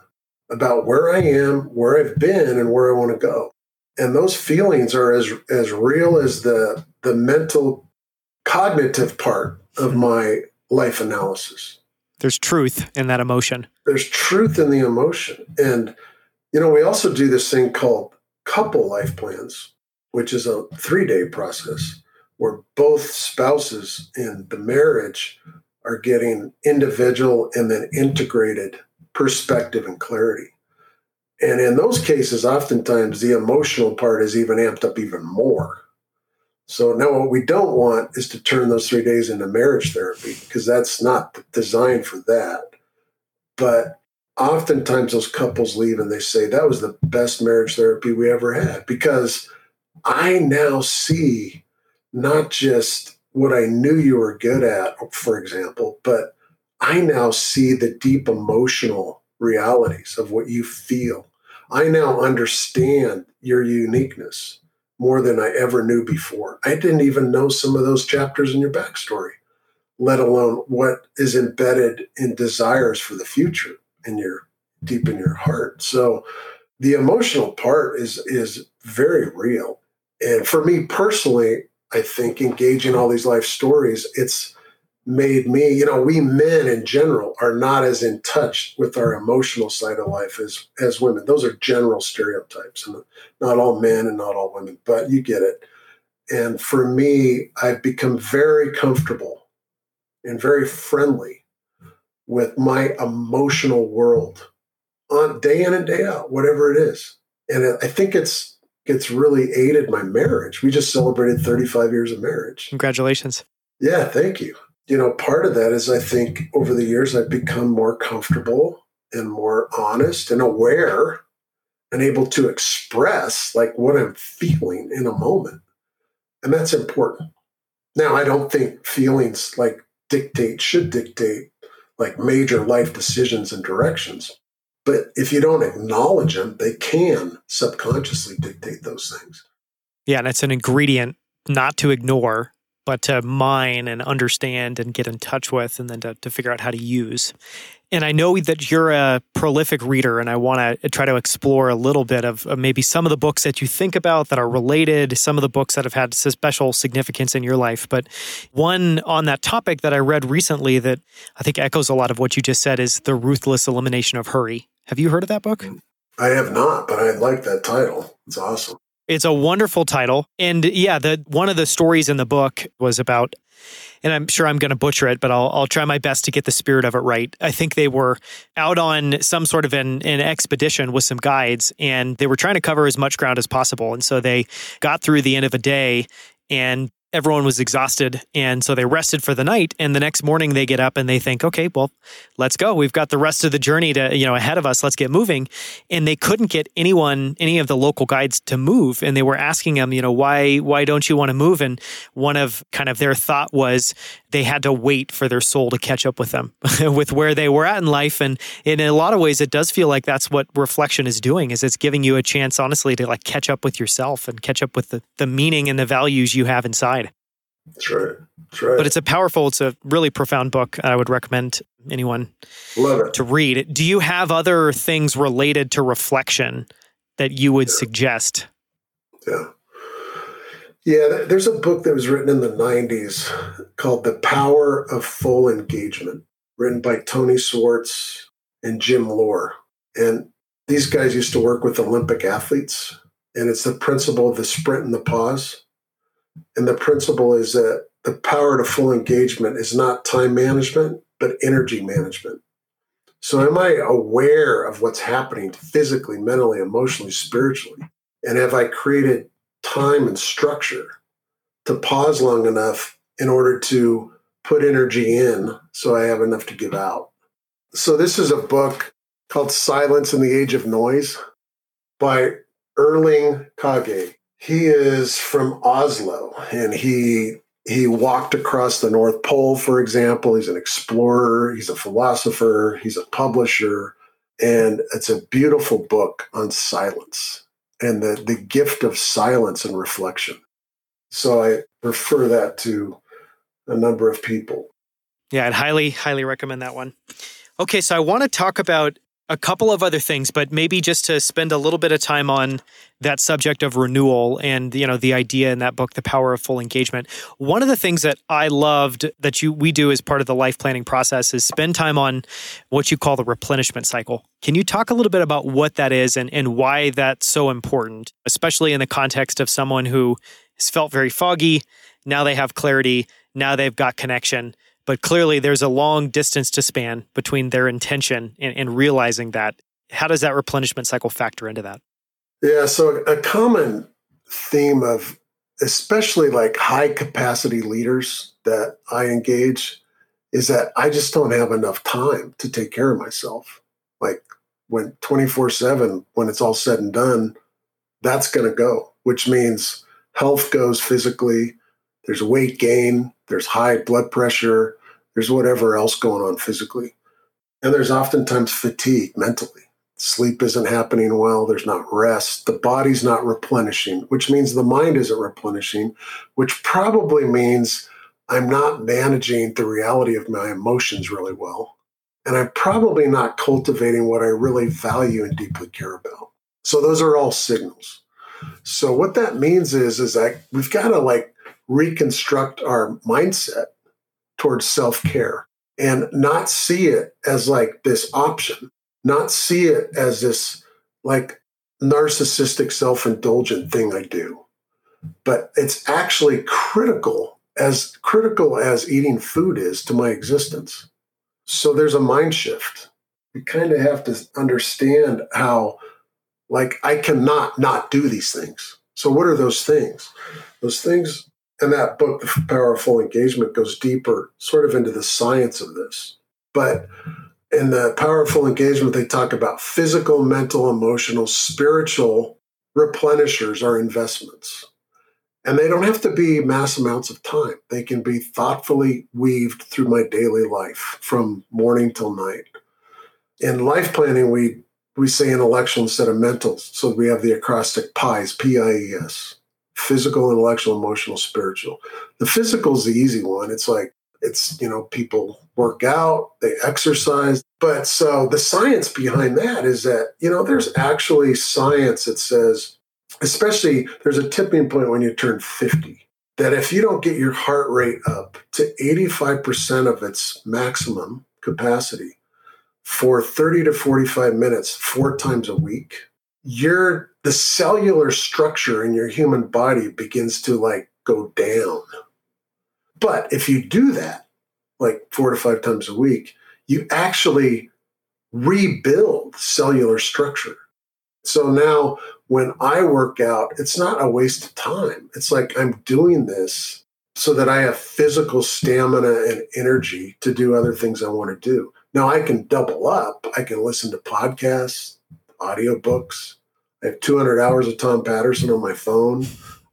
about where I am, where I've been, and where I want to go. And those feelings are as as real as the the mental cognitive part of my life analysis. There's truth in that emotion. There's truth in the emotion. And you know, we also do this thing called couple life plans, which is a 3-day process where both spouses in the marriage are getting individual and then integrated perspective and clarity. And in those cases, oftentimes the emotional part is even amped up even more. So now what we don't want is to turn those three days into marriage therapy because that's not designed for that. But oftentimes those couples leave and they say that was the best marriage therapy we ever had because I now see not just what I knew you were good at, for example, but I now see the deep emotional realities of what you feel. I now understand your uniqueness more than I ever knew before. I didn't even know some of those chapters in your backstory, let alone what is embedded in desires for the future in your deep in your heart. So the emotional part is is very real. And for me personally, I think engaging all these life stories, it's made me, you know, we men in general are not as in touch with our emotional side of life as as women. Those are general stereotypes, and not all men and not all women, but you get it. And for me, I've become very comfortable and very friendly with my emotional world on day in and day out, whatever it is. And I think it's it's really aided my marriage. We just celebrated 35 years of marriage. Congratulations. Yeah, thank you. You know, part of that is I think over the years I've become more comfortable and more honest and aware and able to express like what I'm feeling in a moment. And that's important. Now, I don't think feelings like dictate should dictate like major life decisions and directions. But if you don't acknowledge them, they can subconsciously dictate those things. Yeah, and it's an ingredient not to ignore but to mine and understand and get in touch with and then to, to figure out how to use. And I know that you're a prolific reader, and I want to uh, try to explore a little bit of, of maybe some of the books that you think about that are related, some of the books that have had special significance in your life. But one on that topic that I read recently that I think echoes a lot of what you just said is The Ruthless Elimination of Hurry. Have you heard of that book? I have not, but I like that title. It's awesome. It's a wonderful title. And yeah, the one of the stories in the book was about and I'm sure I'm going to butcher it, but I'll, I'll try my best to get the spirit of it right. I think they were out on some sort of an, an expedition with some guides, and they were trying to cover as much ground as possible. And so they got through the end of a day and everyone was exhausted and so they rested for the night and the next morning they get up and they think okay well let's go. We've got the rest of the journey to you know ahead of us. Let's get moving. And they couldn't get anyone any of the local guides to move and they were asking them you know why why don't you want to move? And one of kind of their thought was they had to wait for their soul to catch up with them with where they were at in life and in a lot of ways it does feel like that's what reflection is doing is it's giving you a chance honestly to like catch up with yourself and catch up with the, the meaning and the values you have inside that's right. That's right. But it's a powerful, it's a really profound book. I would recommend anyone to read. Do you have other things related to reflection that you would yeah. suggest? Yeah. Yeah, there's a book that was written in the 90s called The Power of Full Engagement, written by Tony Schwartz and Jim Loehr. And these guys used to work with Olympic athletes. And it's the principle of the sprint and the pause. And the principle is that the power to full engagement is not time management, but energy management. So, am I aware of what's happening physically, mentally, emotionally, spiritually? And have I created time and structure to pause long enough in order to put energy in so I have enough to give out? So, this is a book called Silence in the Age of Noise by Erling Kagge he is from Oslo and he he walked across the North Pole, for example. He's an explorer, he's a philosopher, he's a publisher, and it's a beautiful book on silence and the, the gift of silence and reflection. So I refer that to a number of people. Yeah, I'd highly, highly recommend that one. Okay, so I want to talk about a couple of other things, but maybe just to spend a little bit of time on that subject of renewal and you know the idea in that book, the power of full engagement. One of the things that I loved that you we do as part of the life planning process is spend time on what you call the replenishment cycle. Can you talk a little bit about what that is and, and why that's so important, especially in the context of someone who has felt very foggy, now they have clarity, now they've got connection but clearly, there's a long distance to span between their intention and, and realizing that. How does that replenishment cycle factor into that? Yeah, so a common theme of especially like high capacity leaders that I engage is that I just don't have enough time to take care of myself. Like when 24 7, when it's all said and done, that's going to go, which means health goes physically, there's weight gain, there's high blood pressure, there's whatever else going on physically. And there's oftentimes fatigue mentally. Sleep isn't happening well, there's not rest, the body's not replenishing, which means the mind isn't replenishing, which probably means I'm not managing the reality of my emotions really well. And I'm probably not cultivating what I really value and deeply care about. So those are all signals. So what that means is is that we've got to like reconstruct our mindset towards self care and not see it as like this option, not see it as this like narcissistic self indulgent thing I do. But it's actually critical, as critical as eating food is to my existence. So there's a mind shift. We kind of have to understand how, like, I cannot not do these things. So, what are those things? Those things and that book, The Power of Full Engagement, goes deeper, sort of into the science of this. But in the Power of Full Engagement, they talk about physical, mental, emotional, spiritual replenishers are investments. And they don't have to be mass amounts of time. They can be thoughtfully weaved through my daily life from morning till night. In life planning, we we say intellectual instead of mental. So we have the acrostic PIES, P I E S physical, intellectual, emotional, spiritual. The physical is the easy one. It's like, it's, you know, people work out, they exercise. But so the science behind that is that, you know, there's actually science that says, especially there's a tipping point when you turn 50, that if you don't get your heart rate up to 85% of its maximum capacity for 30 to 45 minutes, four times a week, your the cellular structure in your human body begins to like go down. But if you do that, like four to five times a week, you actually rebuild cellular structure. So now when I work out, it's not a waste of time. It's like I'm doing this so that I have physical stamina and energy to do other things I want to do. Now I can double up. I can listen to podcasts, audiobooks. I have 200 hours of Tom Paterson on my phone,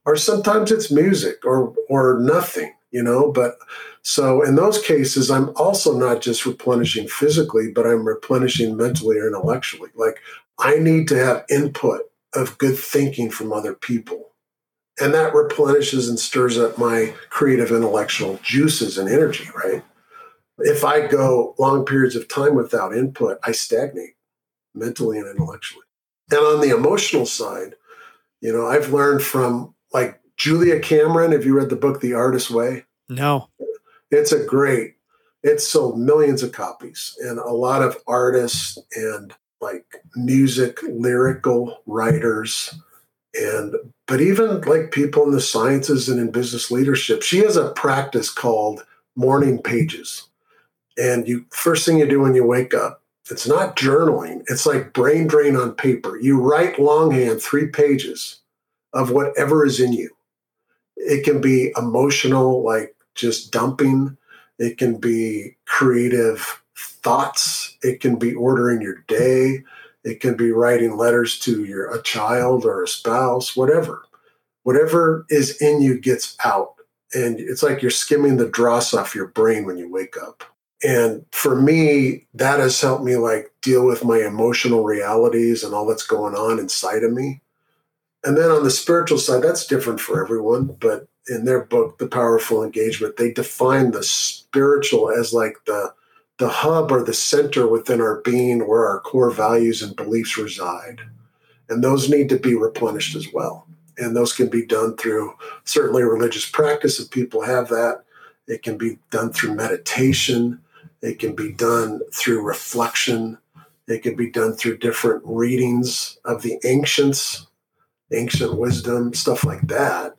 or sometimes it's music or or nothing, you know. But so in those cases, I'm also not just replenishing physically, but I'm replenishing mentally or intellectually. Like I need to have input of good thinking from other people. And that replenishes and stirs up my creative intellectual juices and energy, right? If I go long periods of time without input, I stagnate mentally and intellectually. And on the emotional side, you know, I've learned from like Julia Cameron. Have you read the book The Artist's Way? No. It's a great, it's sold millions of copies. And a lot of artists and like music, lyrical writers, and but even like people in the sciences and in business leadership, she has a practice called morning pages. And you first thing you do when you wake up, it's not journaling. It's like brain drain on paper. You write longhand three pages of whatever is in you. It can be emotional, like just dumping. It can be creative thoughts. It can be ordering your day. It can be writing letters to your a child or a spouse, whatever. Whatever is in you gets out. And it's like you're skimming the dross off your brain when you wake up. And for me, that has helped me like deal with my emotional realities and all that's going on inside of me. And then on the spiritual side, that's different for everyone. But in their book, The Power of Full Engagement, they define the spiritual as like the the hub or the center within our being where our core values and beliefs reside. And those need to be replenished as well. And those can be done through certainly religious practice if people have that. It can be done through meditation. It can be done through reflection. It can be done through different readings of the ancients, ancient wisdom, stuff like that.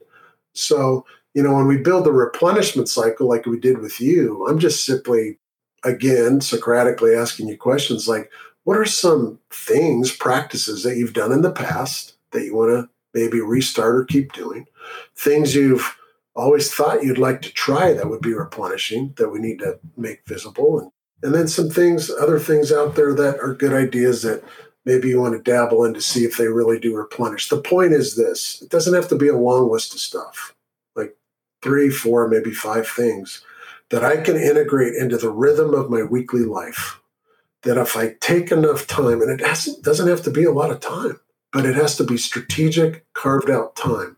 So, you know, when we build the replenishment cycle like we did with you, I'm just simply again, Socratically asking you questions like, what are some things, practices that you've done in the past that you want to maybe restart or keep doing? Things you've always thought you'd like to try that would be replenishing that we need to make visible. And, and then some things, other things out there that are good ideas that maybe you want to dabble in to see if they really do replenish. The point is this it doesn't have to be a long list of stuff, like three, four, maybe five things that I can integrate into the rhythm of my weekly life. That if I take enough time, and it has, doesn't have to be a lot of time, but it has to be strategic, carved out time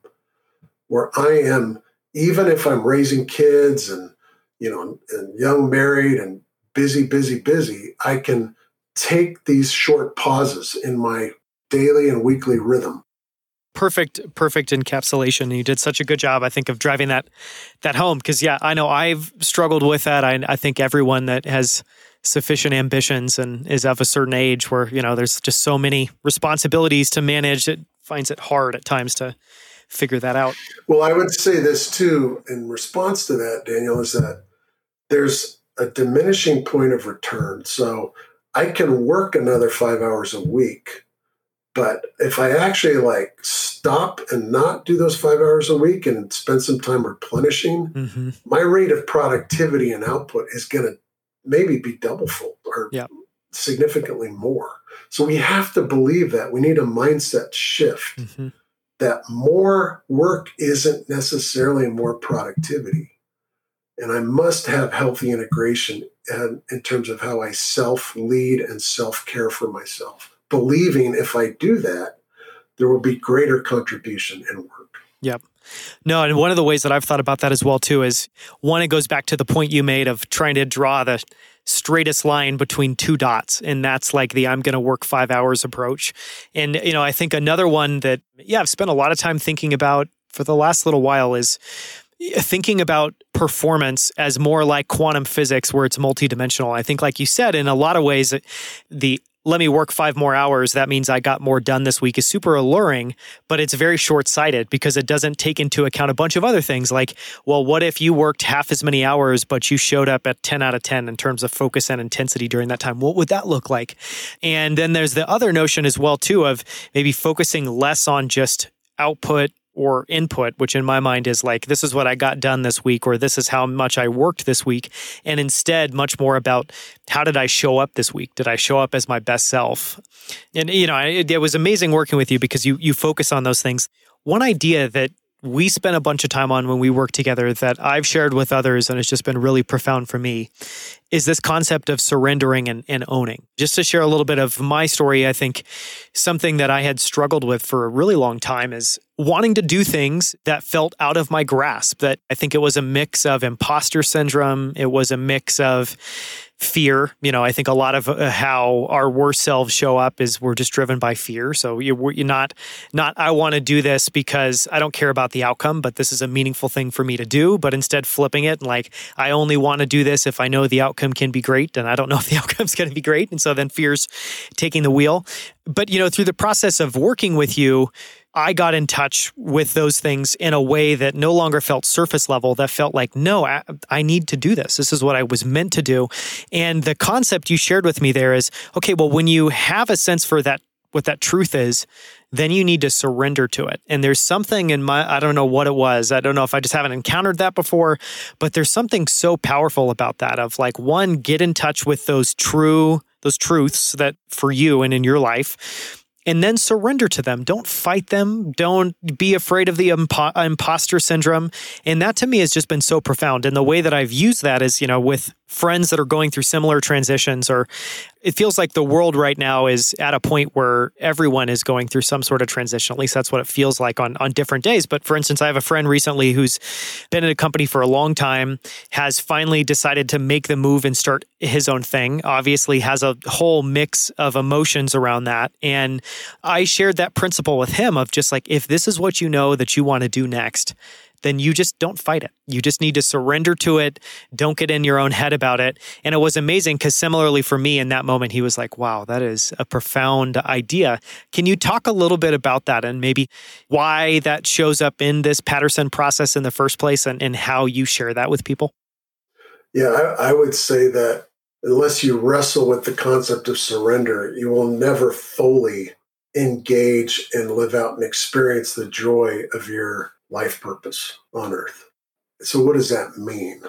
where I am, even if I'm raising kids and, you know, and young married and busy, busy, busy, I can take these short pauses in my daily and weekly rhythm. Perfect perfect encapsulation. You did such a good job i think of driving that that home. Because yeah i know i've struggled with that. I, I think everyone that has sufficient ambitions and is of a certain age where you know there's just so many responsibilities to manage it finds it hard at times to figure that out well i would say this too in response to that daniel is that there's a diminishing point of return so i can work another five hours a week but if I actually like stop and not do those five hours a week and spend some time replenishing, mm-hmm. my rate of productivity and output is going to maybe be double fold or significantly more. So we have to believe that. We need a mindset shift mm-hmm. That more work isn't necessarily more productivity. And I must have healthy integration in, in terms of how I self lead and self care for myself believing if I do that, there will be greater contribution and work. Yep. No, and one of the ways that I've thought about that as well too is one, it goes back to the point you made of trying to draw the straightest line between two dots and that's like the i'm going to work 5 hours approach and you know i think another one that yeah i've spent a lot of time thinking about for the last little while is eh, thinking about performance as more like quantum physics where it's multidimensional. I think like you said in a lot of ways eh, the let me work 5 more hours that means I got more done this week is super alluring, but it's very short-sighted because it doesn't take into account a bunch of other things like well what if you worked half as many hours but you showed up at 10 out of 10 in terms of focus and intensity during that time. What would that look like? And then there's the other notion as well too of maybe focusing less on just output or input, which in my mind is like, this is what I got done this week, or this is how much I worked this week. And instead, much more about how did I show up this week? Did I show up as my best self? And, you know, it, it was amazing working with you because you, you focus on those things. One idea that we spent a bunch of time on when we worked together that I've shared with others and it's just been really profound for me is this concept of surrendering and, and, owning. Just to share a little bit of my story, I think something that I had struggled with for a really long time is wanting to do things that felt out of my grasp. That I think it was a mix of imposter syndrome, it was a mix of fear. You know, I think a lot of uh, how our worst selves show up is we're just driven by fear. So you're, you're not not I want to do this because I don't care about the outcome, but this is a meaningful thing for me to do. But instead, flipping it like I only want to do this if I know the outcome can be great, and I don't know if the outcome's going to be great, and so then fear's taking the wheel. But you know, through the process of working with you I got in touch with those things in a way that no longer felt surface level, that felt like, no, I, I, need to do this. This is what I was meant to do. And the concept you shared with me there is okay, well, when you have a sense for that, what that truth is, then you need to surrender to it. And there's something in my, I don't know what it was. I don't know if I just haven't encountered that before, but there's something so powerful about that of like, one, get in touch with those true, those truths that for you and in your life and then surrender to them. Don't fight them. Don't be afraid of the impo- imposter syndrome. And that to me has just been so profound. And the way that I've used that is, you know, with friends that are going through similar transitions or it feels like the world right now is at a point where everyone is going through some sort of transition. At least that's what it feels like on on different days. But for instance i have a friend recently who's been in a company for a long time has finally decided to make the move and start his own thing. Obviously has a whole mix of emotions around that. And i shared that principle with him of just like if this is what you know that you want to do next then you just don't fight it. You just need to surrender to it. Don't get in your own head about it. And it was amazing because similarly for me in that moment, he was like, wow, that is a profound idea. Can you talk a little bit about that and maybe why that shows up in this Paterson process in the first place and, and how you share that with people? Yeah, I, I would say that unless you wrestle with the concept of surrender, you will never fully engage and live out and experience the joy of your life purpose on earth. So, what does that mean?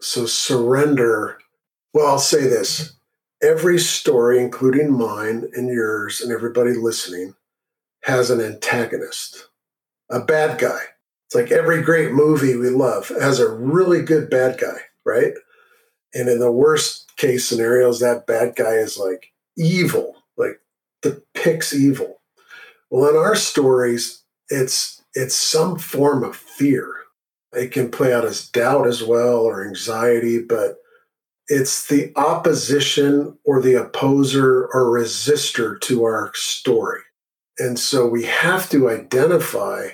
So, surrender, well, I'll say this every story, including mine and yours and everybody listening, has an antagonist, a bad guy. It's like every great movie we love has a really good bad guy, right? And in the worst case scenarios, that bad guy is like evil, like depicts evil. Well, in our stories, it's it's some form of fear. It can play out as doubt as well or anxiety, but it's the opposition or the opposer or resistor to our story. And so we have to identify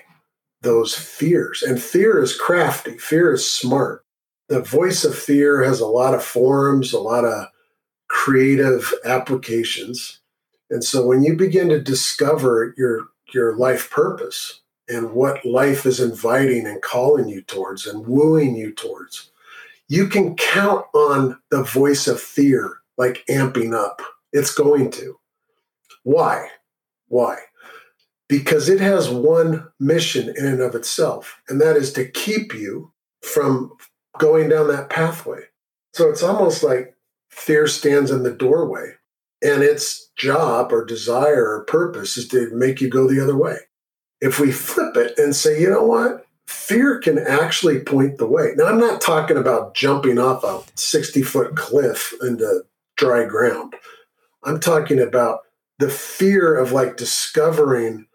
those fears. And fear is crafty, fear is smart. The voice of fear has a lot of forms, a lot of creative applications. And so when you begin to discover your your life purpose, and what life is inviting and calling you towards and wooing you towards, you can count on the voice of fear like amping up. It's going to. Why? Why? Because it has one mission in and of itself, and that is to keep you from going down that pathway. So it's almost like fear stands in the doorway, and its job or desire or purpose is to make you go the other way if we flip it and say, you know what? Fear can actually point the way. Now, I'm not talking about jumping off a 60 foot cliff into dry ground. I'm talking about the fear of like discovering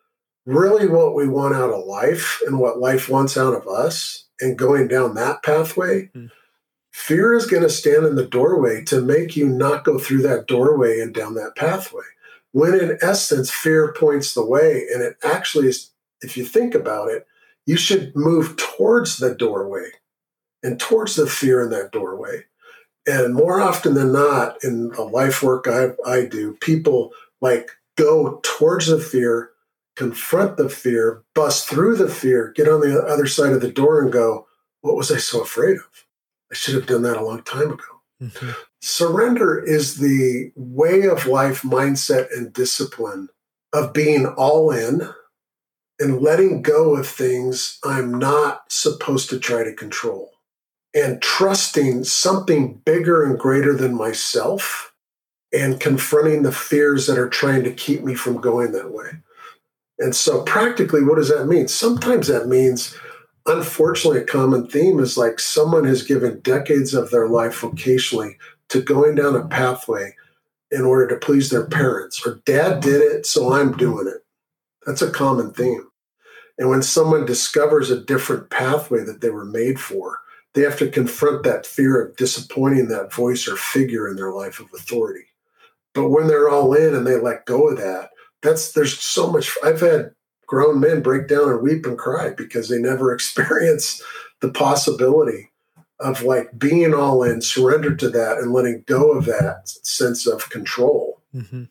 really what we want out of life and what life wants out of us and going down that pathway, mm. fear is going to stand in the doorway to make you not go through that doorway and down that pathway. When in essence, fear points the way. And it actually is, if you think about it, you should move towards the doorway and towards the fear in that doorway. And more often than not, in the life work I, I do, people like go towards the fear confront the fear, bust through the fear, get on the other side of the door and go, What was I so afraid of? I should have done that a long time ago. Mm-hmm. Surrender is the way of life mindset and discipline of being all in and letting go of things I'm not supposed to try to control and trusting something bigger and greater than myself and confronting the fears that are trying to keep me from going that way. And so, practically, what does that mean? Sometimes that means, unfortunately, a common theme is like someone has given decades of their life vocationally to going down a pathway in order to please their parents, or dad did it, so I'm doing it. That's a common theme. And when someone discovers a different pathway that they were made for, they have to confront that fear of disappointing that voice or figure in their life of authority. But when they're all in and they let go of that, that's there's so much i've had grown men break down and weep and cry because they never experience the possibility of like being all in surrendered to that and letting go of that sense of control mm-hmm.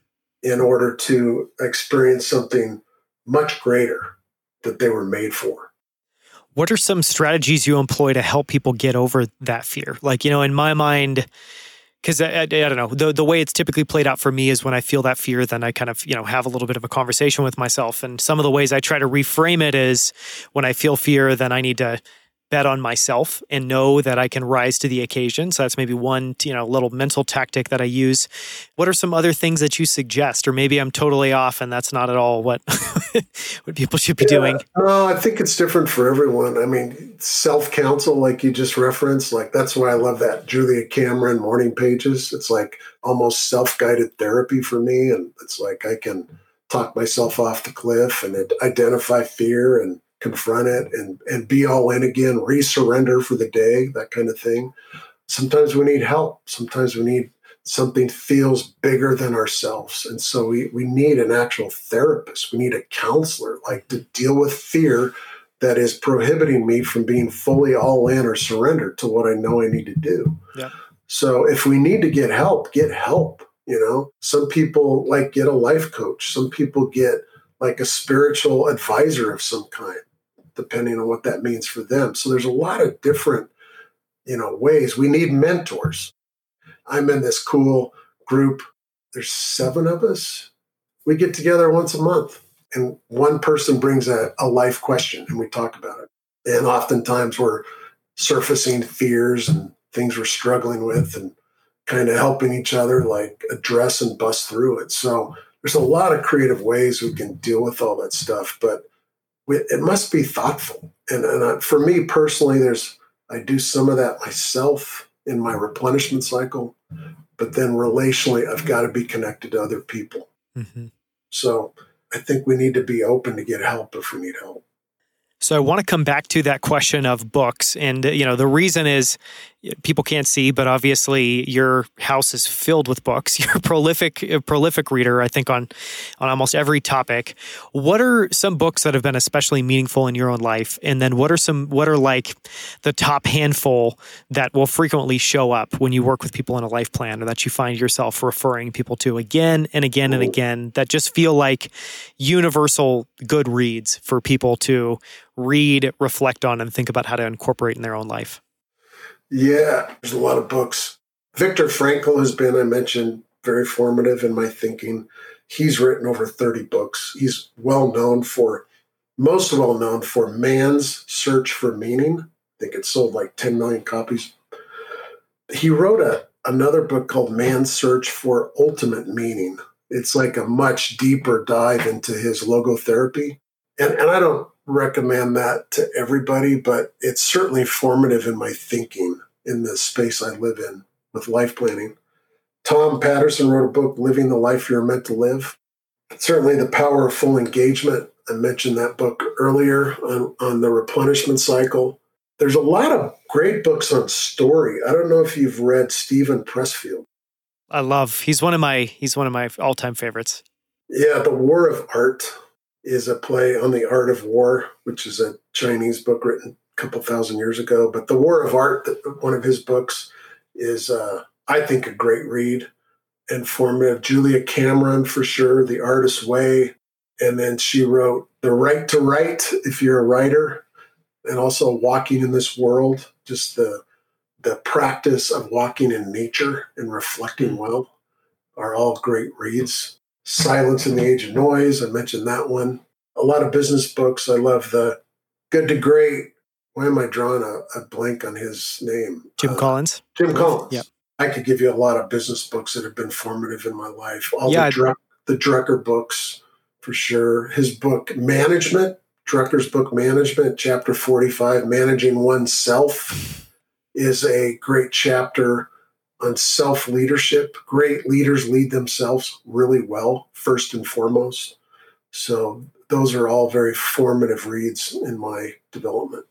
in order to experience something much greater that they were made for. What are some strategies you employ to help people get over that fear? Like you know in my mind because I, I, I, don't know the the way it's typically played out for me is when I feel that fear, then I kind of you know have a little bit of a conversation with myself, and some of the ways I try to reframe it is when I feel fear, then I need to bet on myself and know that I can rise to the occasion. So that's maybe one, you know, little mental tactic that I use. What are some other things that you suggest? Or maybe I'm totally off and that's not at all what what people should be yeah, doing. No, I think it's different for everyone. I mean, self-counsel like you just referenced, like that's why I love that Julia Cameron morning pages. It's like almost self-guided therapy for me and it's like I can talk myself off the cliff and identify fear and confront it and and be all in again, resurrender for the day, that kind of thing. Sometimes we need help. Sometimes we need something feels bigger than ourselves. And so we, we need an actual therapist. We need a counselor, like to deal with fear that is prohibiting me from being fully all in or surrendered to what I know I need to do. Yeah. So if we need to get help, get help. You know, some people like get a life coach. Some people get like a spiritual advisor of some kind depending on what that means for them. So there's a lot of different, you know, ways. We need mentors. I'm in this cool group. There's seven of us. We get together once a month and one person brings a, a life question and we talk about it. And oftentimes we're surfacing fears and things we're struggling with and kind of helping each other like address and bust through it. So there's a lot of creative ways we can deal with all that stuff. But it must be thoughtful. And, and I, for me personally, there's I do some of that myself in my replenishment cycle, but then relationally, I've got to be connected to other people. Mm-hmm. So I think we need to be open to get help if we need help. So I want to come back to that question of books, and you know the reason is people can't see, but obviously your house is filled with books. You're a prolific, a prolific reader, I think on on almost every topic. What are some books that have been especially meaningful in your own life, and then what are some what are like the top handful that will frequently show up when you work with people in a life plan, or that you find yourself referring people to again and again and again that just feel like universal good reads for people to read, reflect on, and think about how to incorporate in their own life? Yeah, there's a lot of books. Viktor Frankl has been, I mentioned, very formative in my thinking. He's written over 30 books. He's well known for, most well known for Man's Search for Meaning. I think it sold like 10 million copies. He wrote a, another book called Man's Search for Ultimate Meaning. It's like a much deeper dive into his logotherapy. And, and I don't recommend that to everybody, but it's certainly formative in my thinking in the space I live in with life planning. Tom Paterson wrote a book, Living the Life You're Meant to Live. certainly the power of full engagement. I mentioned that book earlier on, on the replenishment cycle. There's a lot of great books on story. I don't know if you've read Steven Pressfield. I love. He's one of my he's one of my all-time favorites. Yeah, The War of Art is a play on the art of war, which is a Chinese book written couple thousand years ago. But The War of Art, one of his books, is uh, I think a great read, informative. Julia Cameron for sure, The Artist's Way, and then she wrote The Right to Write. If you're a writer, and also Walking in This World, just the the practice of walking in nature and reflecting hmm. well are all great reads. Silence in the Age of Noise, I mentioned that one. A lot of business books. I love the Good to Great. Why am I drawing a, a blank on his name? Jim uh, Collins. Jim Collins. Yeah. I could give you a lot of business books that have been formative in my life. All yeah, the, Druck, the Drucker books, for sure. His book, Management, Drucker's book, Management, chapter 45, Managing Oneself, is a great chapter on self leadership. Great leaders lead themselves really well, first and foremost. So, those are all very formative reads in my development.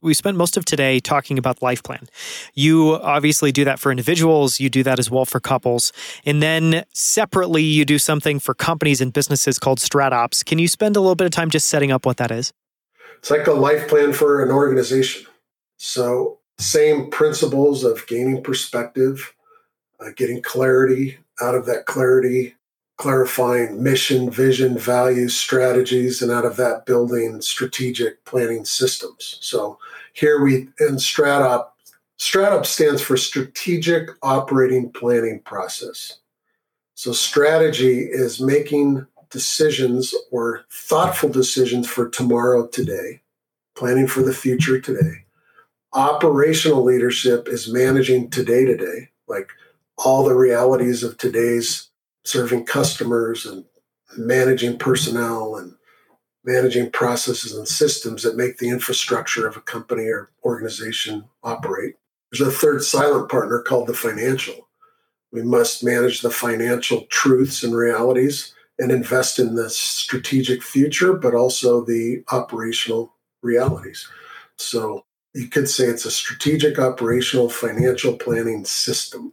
We spent most of today talking about life plan. You obviously do that for individuals, you do that as well for couples. And then separately, you do something for companies and businesses called StratOps. Can you spend a little bit of time just setting up what that is? It's like a life plan for an organization. So, same principles of gaining perspective, uh, getting clarity out of that clarity, clarifying mission, vision, values, strategies, and out of that building strategic planning systems. So here we in StratOp, StratOp stands for Strategic Operating Planning Process. So strategy is making decisions or thoughtful decisions for tomorrow today, planning for the future today. Operational leadership is managing today today, like all the realities of today's serving customers and managing personnel and managing processes and systems that make the infrastructure of a company or organization operate. There's a third silent partner called the financial. We must manage the financial truths and realities and invest in the strategic future, but also the operational realities. So you could say it's a strategic, operational, financial planning system.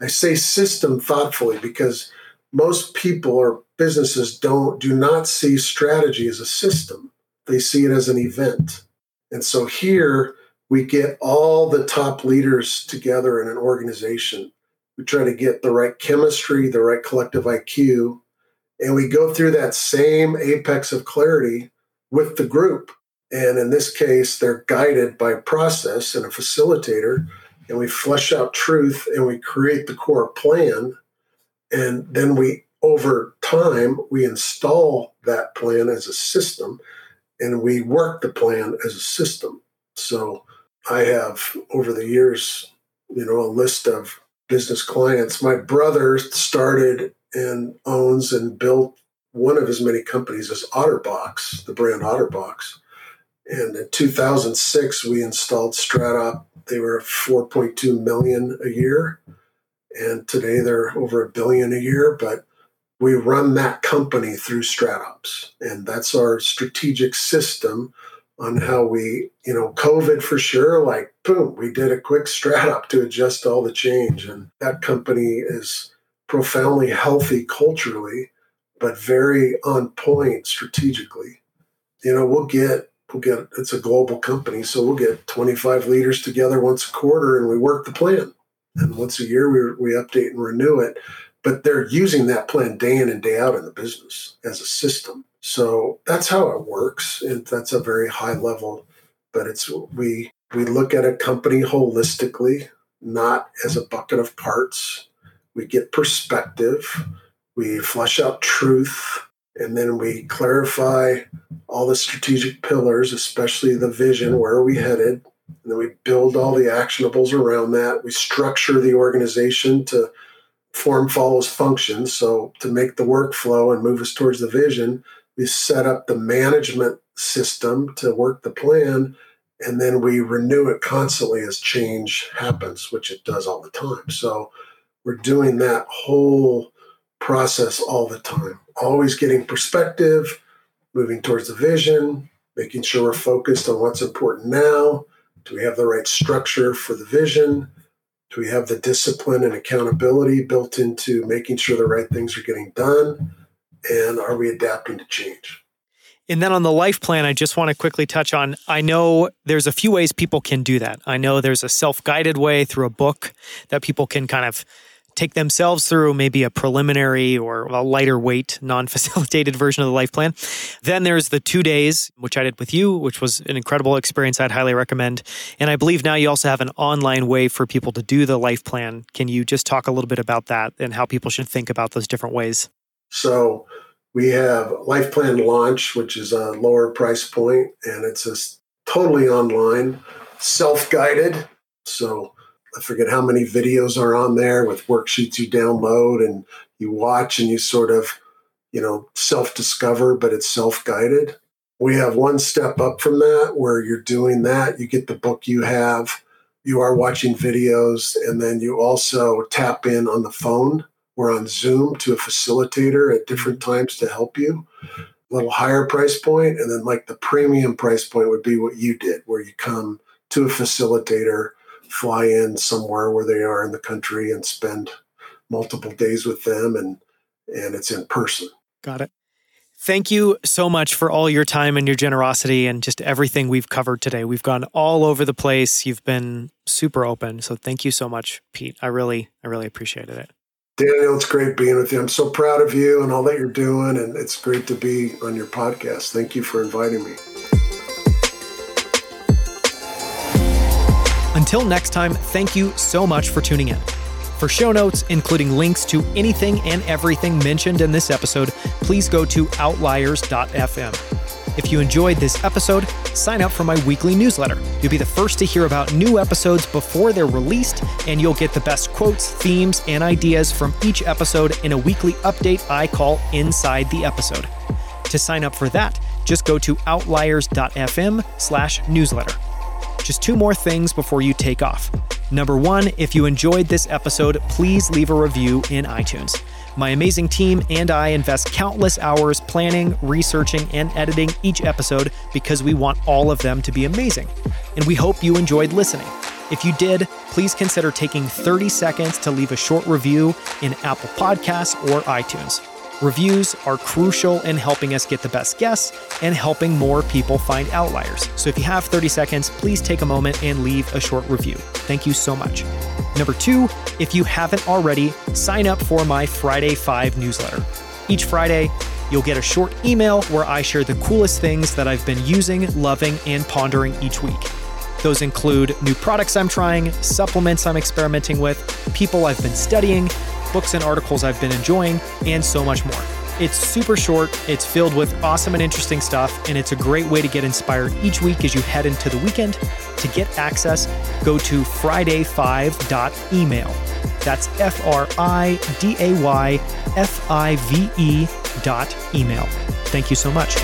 I say system thoughtfully because most people or businesses don't do not see strategy as a system. They see it as an event. And so here we get all the top leaders together in an organization. We try to get the right chemistry the right collective iq and we go through that same apex of clarity with the group. And in this case they're guided by process and a facilitator and we flesh out truth and we create the core plan and then we, over time, we install that plan as a system and we work the plan as a system. So I have, over the years, you know, a list of business clients. My brother started and owns and built one of his many companies is Otterbox, the brand Otterbox. And in 2006, we installed StratOp. They were 4.2 million a year and today they're over a billion a year. But we run that company through StratOps, and that's our strategic system on how we, you know, COVID for sure. Like, boom, we did a quick StratOp to adjust all the change, and that company is profoundly healthy culturally, but very on point strategically. You know, we'll get we'll get it's a global company, so we'll get 25 leaders together once a quarter, and we work the plan and once a year we, we update and renew it but they're using that plan day in and day out in the business as a system. So that's how it works and that's a very high level but it's we we look at a company holistically not as a bucket of parts. We get perspective we flesh out truth and then we clarify all the strategic pillars especially the vision where are we headed and then we build all the actionables around that. We structure the organization to form follows function. So to make the workflow and move us towards the vision, we set up the management system to work the plan. And then we renew it constantly as change happens, which it does all the time. So we're doing that whole process all the time, always getting perspective, moving towards the vision, making sure we're focused on what's important now. Do we have the right structure for the vision? Do we have the discipline and accountability built into making sure the right things are getting done? And are we adapting to change? And then on the life plan, I just want to quickly touch on I know there's a few ways people can do that. I know there's a self guided way through a book that people can kind of take themselves through maybe a preliminary or a lighter weight, non facilitated version of the life plan. Then there's the two days, which I did with you, which was an incredible experience I'd highly recommend. And I believe now you also have an online way for people to do the life plan. Can you just talk a little bit about that and how people should think about those different ways? So we have Life Plan Launch, which is a lower price point, and it's a totally online, self guided. So I forget how many videos are on there with worksheets you download and you watch and you sort of, you know, self discover, but it's self guided. We have one step up from that where you're doing that. You get the book you have, you are watching videos, and then you also tap in on the phone or on Zoom to a facilitator at different mm-hmm. times to help you. A little higher price point, and then like the premium price point would be what you did, where you come to a facilitator fly in somewhere where they are in the country and spend multiple days with them and and it's in person. Got it. Thank you so much for all your time and your generosity and just everything we've covered today. We've gone all over the place. You've been super open. So thank you so much, Pete. I really, I really appreciated it. Daniel, it's great being with you. I'm so proud of you and all that you're doing. And it's great to be on your podcast. Thank you for inviting me. Until next time, thank you so much for tuning in. For show notes, including links to anything and everything mentioned in this episode, please go to outliers.fm. If you enjoyed this episode, sign up for my weekly newsletter. You'll be the first to hear about new episodes before they're released, and you'll get the best quotes, themes, and ideas from each episode in a weekly update I call Inside the Episode. To sign up for that, just go to outliers.fm slash newsletter. Just two more things before you take off. Number one, if you enjoyed this episode, please leave a review in iTunes. My amazing team and I invest countless hours planning, researching, and editing each episode because we want all of them to be amazing. And we hope you enjoyed listening. If you did, please consider taking 30 seconds to leave a short review in Apple Podcasts or iTunes. Reviews are crucial in helping us get the best guests and helping more people find outliers. So if you have 30 seconds, please take a moment and leave a short review. Thank you so much. Number two, if you haven't already, sign up for my Friday 5 newsletter. Each Friday, you'll get a short email where I share the coolest things that I've been using, loving, and pondering each week. Those include new products I'm trying, supplements I'm experimenting with, people I've been studying, books and articles I've been enjoying, and so much more. It's super short, it's filled with awesome and interesting stuff, and it's a great way to get inspired each week as you head into the weekend. To get access, go to friday5.email. That's F R I D A Y F I V E dot email. Thank you so much.